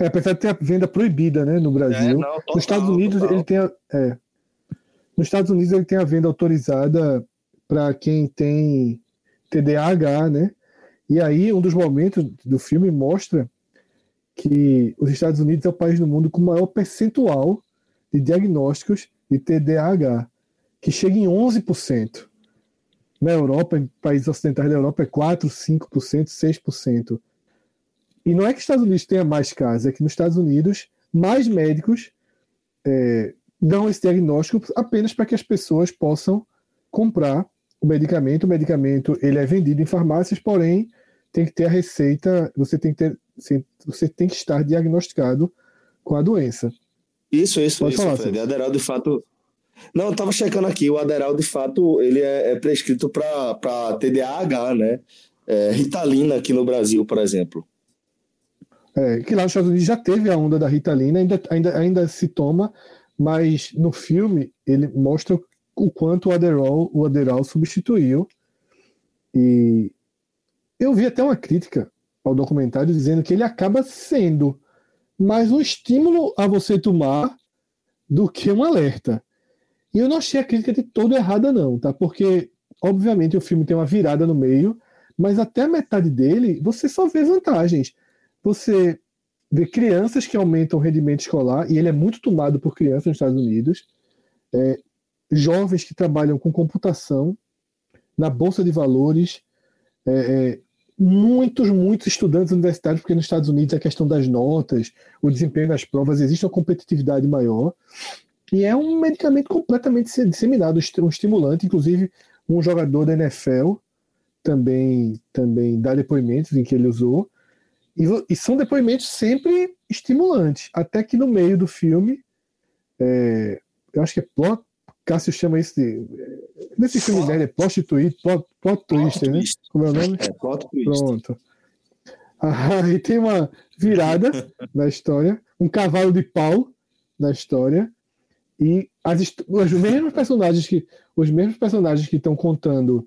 É, apesar de ter a venda proibida, né, no Brasil. É, não, total, Nos Estados Unidos, total. ele tem a, é, Nos Estados Unidos, ele tem a venda autorizada para quem tem TDAH, né? E aí, um dos momentos do filme mostra que os Estados Unidos é o país do mundo com o maior percentual de diagnósticos de TDAH, que chega em 11%. Na Europa, em países ocidentais da Europa, é 4%, 5%, 6%. E não é que os Estados Unidos tenha mais casos, é que nos Estados Unidos, mais médicos é, dão esse diagnóstico apenas para que as pessoas possam comprar o medicamento. O medicamento ele é vendido em farmácias, porém tem que ter a receita, você tem que ter, você tem que estar diagnosticado com a doença. Isso, isso, Pode isso, falar, Fred. Aderal, de fato. Não, eu tava checando aqui, o Aderal, de fato, ele é, é prescrito para TDAH, né? É, Ritalina aqui no Brasil, por exemplo. É, que lá nos Estados Unidos já teve a onda da Ritalina, ainda, ainda, ainda se toma, mas no filme ele mostra o quanto o Adderall, o Adderall substituiu. E eu vi até uma crítica ao documentário dizendo que ele acaba sendo mais um estímulo a você tomar do que um alerta. E eu não achei a crítica de todo errada, não, tá? Porque, obviamente, o filme tem uma virada no meio, mas até a metade dele você só vê vantagens. Você vê crianças que aumentam o rendimento escolar, e ele é muito tomado por crianças nos Estados Unidos, é, jovens que trabalham com computação, na Bolsa de Valores, é, é, muitos, muitos estudantes universitários, porque nos Estados Unidos a questão das notas, o desempenho nas provas, existe uma competitividade maior. E é um medicamento completamente disseminado, um estimulante. Inclusive, um jogador da NFL também, também dá depoimentos em que ele usou. E, e são depoimentos sempre estimulantes. Até que no meio do filme, é, eu acho que é plot, Cássio chama isso de. Nesse filme dele, é prostituído, plot, plot twister, né? Como é o nome? É, plot twist. Pronto. Aí [laughs] tem uma virada [laughs] na história, um cavalo de pau na história e as, os mesmos personagens que os mesmos personagens que estão contando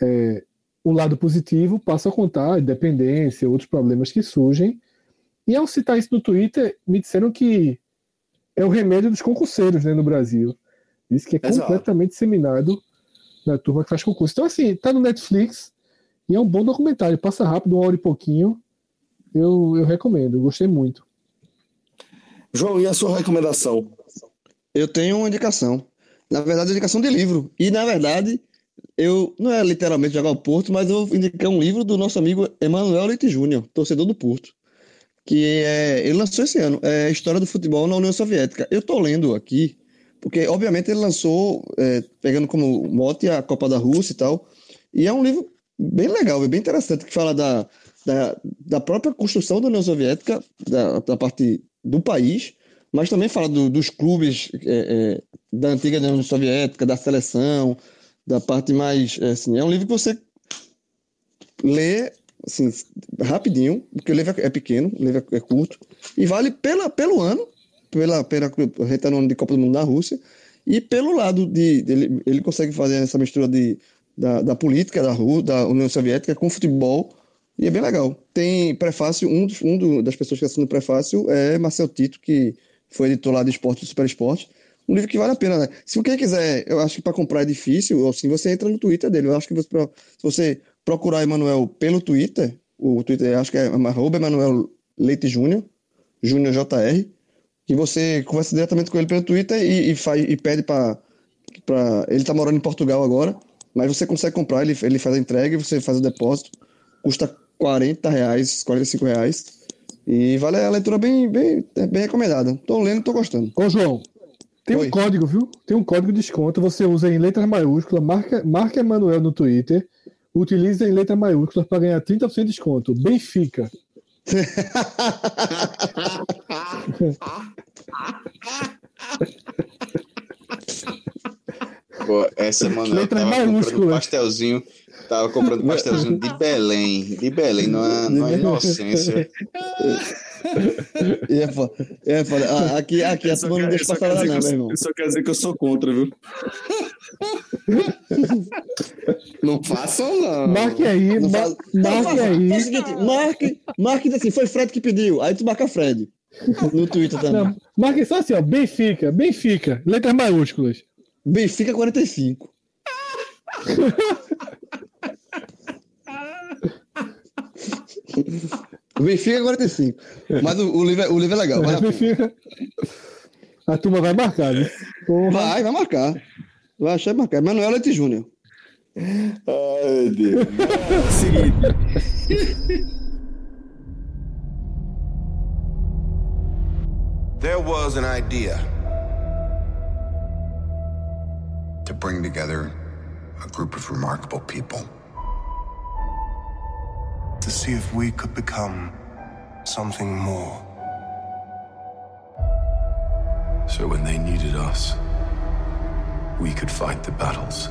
é, um lado positivo passam a contar a dependência, outros problemas que surgem. E ao citar isso no Twitter, me disseram que é o remédio dos concurseiros né, no Brasil. Diz que é Exato. completamente disseminado na turma que faz concurso. Então, assim, tá no Netflix e é um bom documentário. Passa rápido, uma hora e pouquinho. Eu, eu recomendo, eu gostei muito. João, e a sua recomendação? Eu tenho uma indicação. Na verdade, indicação de livro. E, na verdade, eu não é literalmente jogar o Porto, mas eu indiquei um livro do nosso amigo Emanuel Leite Júnior, torcedor do Porto. Que é, ele lançou esse ano, é História do Futebol na União Soviética. Eu tô lendo aqui, porque, obviamente, ele lançou, é, pegando como mote a Copa da Rússia e tal. E é um livro bem legal, bem interessante, que fala da, da, da própria construção da União Soviética, da, da parte do país, mas também fala do, dos clubes é, é, da antiga União Soviética, da seleção, da parte mais. É, assim, é um livro que você lê assim, rapidinho, porque o livro é pequeno, o livro é curto, e vale pela, pelo ano, pela, pela reta no ano de Copa do Mundo da Rússia, e pelo lado de. Ele, ele consegue fazer essa mistura de, da, da política da, Rússia, da União Soviética com futebol e é bem legal. Tem prefácio, um, um do, das pessoas que assinam o prefácio é Marcel Tito, que foi editor lá de esporte do Super Esporte. Um livro que vale a pena, né? Se você quiser, eu acho que para comprar é difícil, assim, você entra no Twitter dele. Eu acho que você, se você procurar Emanuel pelo Twitter, o Twitter acho que é arroba Emanuel Leite Júnior, Júnior JR, que você conversa diretamente com ele pelo Twitter e, e, faz, e pede para. Ele está morando em Portugal agora, mas você consegue comprar, ele, ele faz a entrega e você faz o depósito. Custa 40 reais, 45 reais. E vale a leitura bem, bem, bem recomendada. Tô lendo, tô gostando. Ô, João, tem Oi. um código, viu? Tem um código de desconto. Você usa em letras maiúsculas, marca, marca Emanuel no Twitter, utiliza em letras maiúsculas para ganhar 30% de desconto. Benfica. Pô, essa, mano, Letras maiúsculas. pastelzinho Tava comprando [laughs] pastelzinho de Belém, de Belém, numa, numa inocência. É foda. É foda. Ah, aqui, aqui, essa não deixa passar nada, não, meu irmão. Isso quer dizer que eu sou contra, viu? [laughs] não façam, não. Marque aí, não mar, marque aí. É o seguinte, marque, marque assim, foi Fred que pediu. Aí tu marca Fred. No Twitter também. Não, marque só assim, ó. Benfica, Benfica. Letras maiúsculas. Benfica 45. [laughs] O Benfica é 45. Mas o, o, livro, é, o livro é legal. Vai Benfica... A turma vai marcar, né? Porra. Vai, vai marcar. Vai achar marcar. Manuel Leite Júnior. Ai, meu Deus. é seguinte. There was an idea to bring together a group of remarkable people. To see if we could become something more. So when they needed us, we could fight the battles.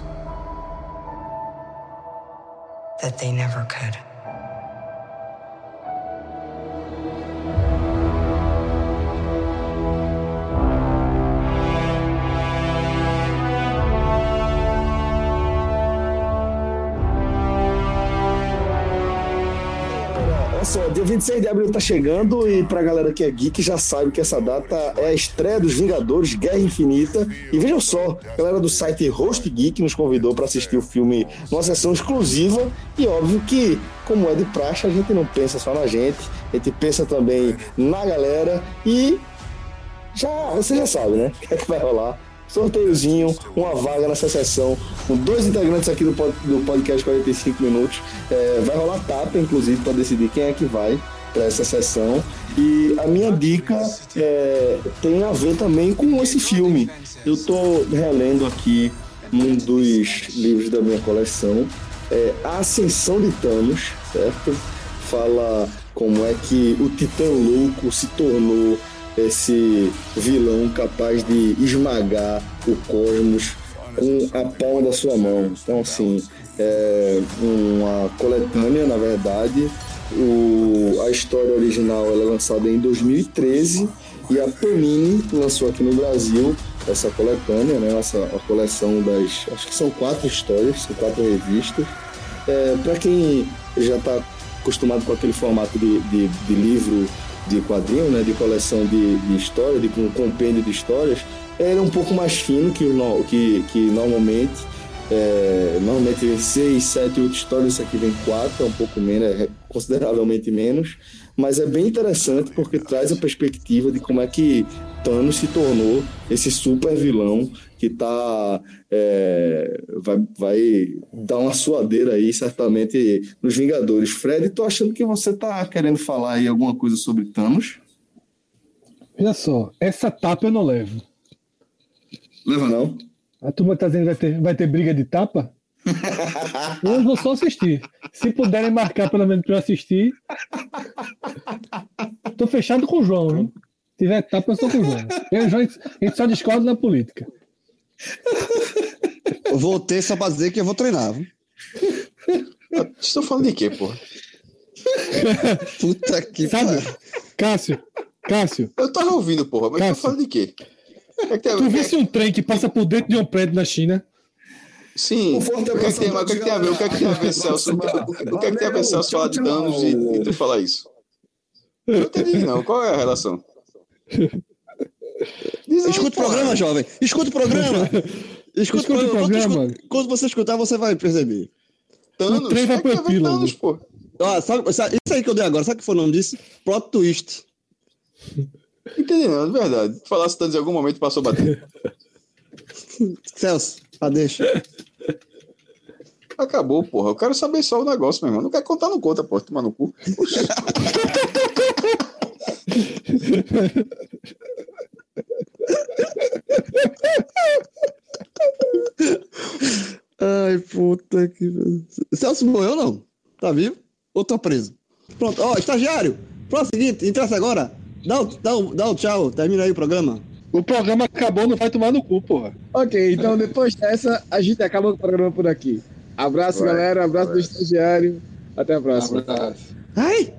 That they never could. Só, dia 26 de abril tá chegando e pra galera que é geek já sabe que essa data é a estreia dos Vingadores Guerra Infinita. E vejam só, a galera do site Host Geek nos convidou para assistir o filme numa sessão exclusiva e óbvio que, como é de praxe, a gente não pensa só na gente, a gente pensa também na galera e já, você já sabe, né? O que é que vai rolar sorteiozinho, uma vaga nessa sessão, com dois integrantes aqui do, do podcast 45 minutos. É, vai rolar tapa, inclusive, para decidir quem é que vai para essa sessão. E a minha dica é, tem a ver também com esse filme. Eu estou relendo aqui um dos livros da minha coleção, é A Ascensão de Thanos, certo? Fala como é que o Titã Louco se tornou esse vilão capaz de esmagar o cosmos com a palma da sua mão. Então, assim, é uma coletânea, na verdade, O, a história original ela é lançada em 2013 e a Panini lançou aqui no Brasil essa coletânea, né? Essa a coleção das. Acho que são quatro histórias, são quatro revistas. É, Para quem já está acostumado com aquele formato de, de, de livro de quadrinho, né? De coleção de, de história, de um compêndio de histórias, era um pouco mais fino que, o que, que normalmente. É, normalmente vem seis, sete, oito histórias, isso aqui vem quatro, é um pouco menos, é consideravelmente menos, mas é bem interessante porque traz a perspectiva de como é que Thanos se tornou esse super vilão que tá é, vai, vai dar uma suadeira aí certamente nos Vingadores. Fred, tô achando que você tá querendo falar aí alguma coisa sobre Thanos? Olha só, essa tapa eu não levo. Leva não? A turma tá dizendo que vai ter, vai ter briga de tapa? [laughs] Eu vou só assistir. Se puderem marcar pelo menos pra eu assistir. Tô fechado com o João, hein? Se tiver tapa, eu sou com o João. Eu e o João, a gente só discorda na política. Eu voltei só pra dizer que eu vou treinar. viu? Estão falando de quê, porra? Puta que Sabe? pariu. Cássio, Cássio, Eu tava ouvindo, porra, mas Cássio. estão falando de quê? É que tem- tu visse um trem que passa por dentro de um prédio na China? Sim, O o que é que tem, mas o que é que tem a ver? O que é que tem a ver, Celso? O que o que é que tem a ver, Celso, falar de danos e, e tu falar isso? Eu não entendi, não. Qual é a relação? Diz aí, Escuta o porra. programa, jovem. Escuta o programa. Escuta, [laughs] Escuta o programa. Quando, escuta- você escutar, você vai perceber. Thanos? O trem vai é pro a ver epílogo. Pô? Ó, sabe, sabe- isso aí que eu dei agora, sabe o que foi o nome disso? Plot twist. [laughs] Entendi, não, de verdade. Falasse Thanos em algum momento passou batendo. [laughs] Celso, a deixa. Acabou, porra. Eu quero saber só o negócio, meu irmão. Não quer contar, não conta, porra. Tomar no cu. Ai, puta que. Celso morreu não? Tá vivo? Ou tá preso? Pronto, ó, estagiário. Pronto, seguinte, interessa agora. Dá o, dá, o, dá o tchau, termina aí o programa. O programa acabou, não vai tomar no cu, porra. Ok, então depois dessa, a gente acaba o programa por aqui. Abraço, Vai, galera. Abraço vai. do estagiário. Até a próxima. Ai!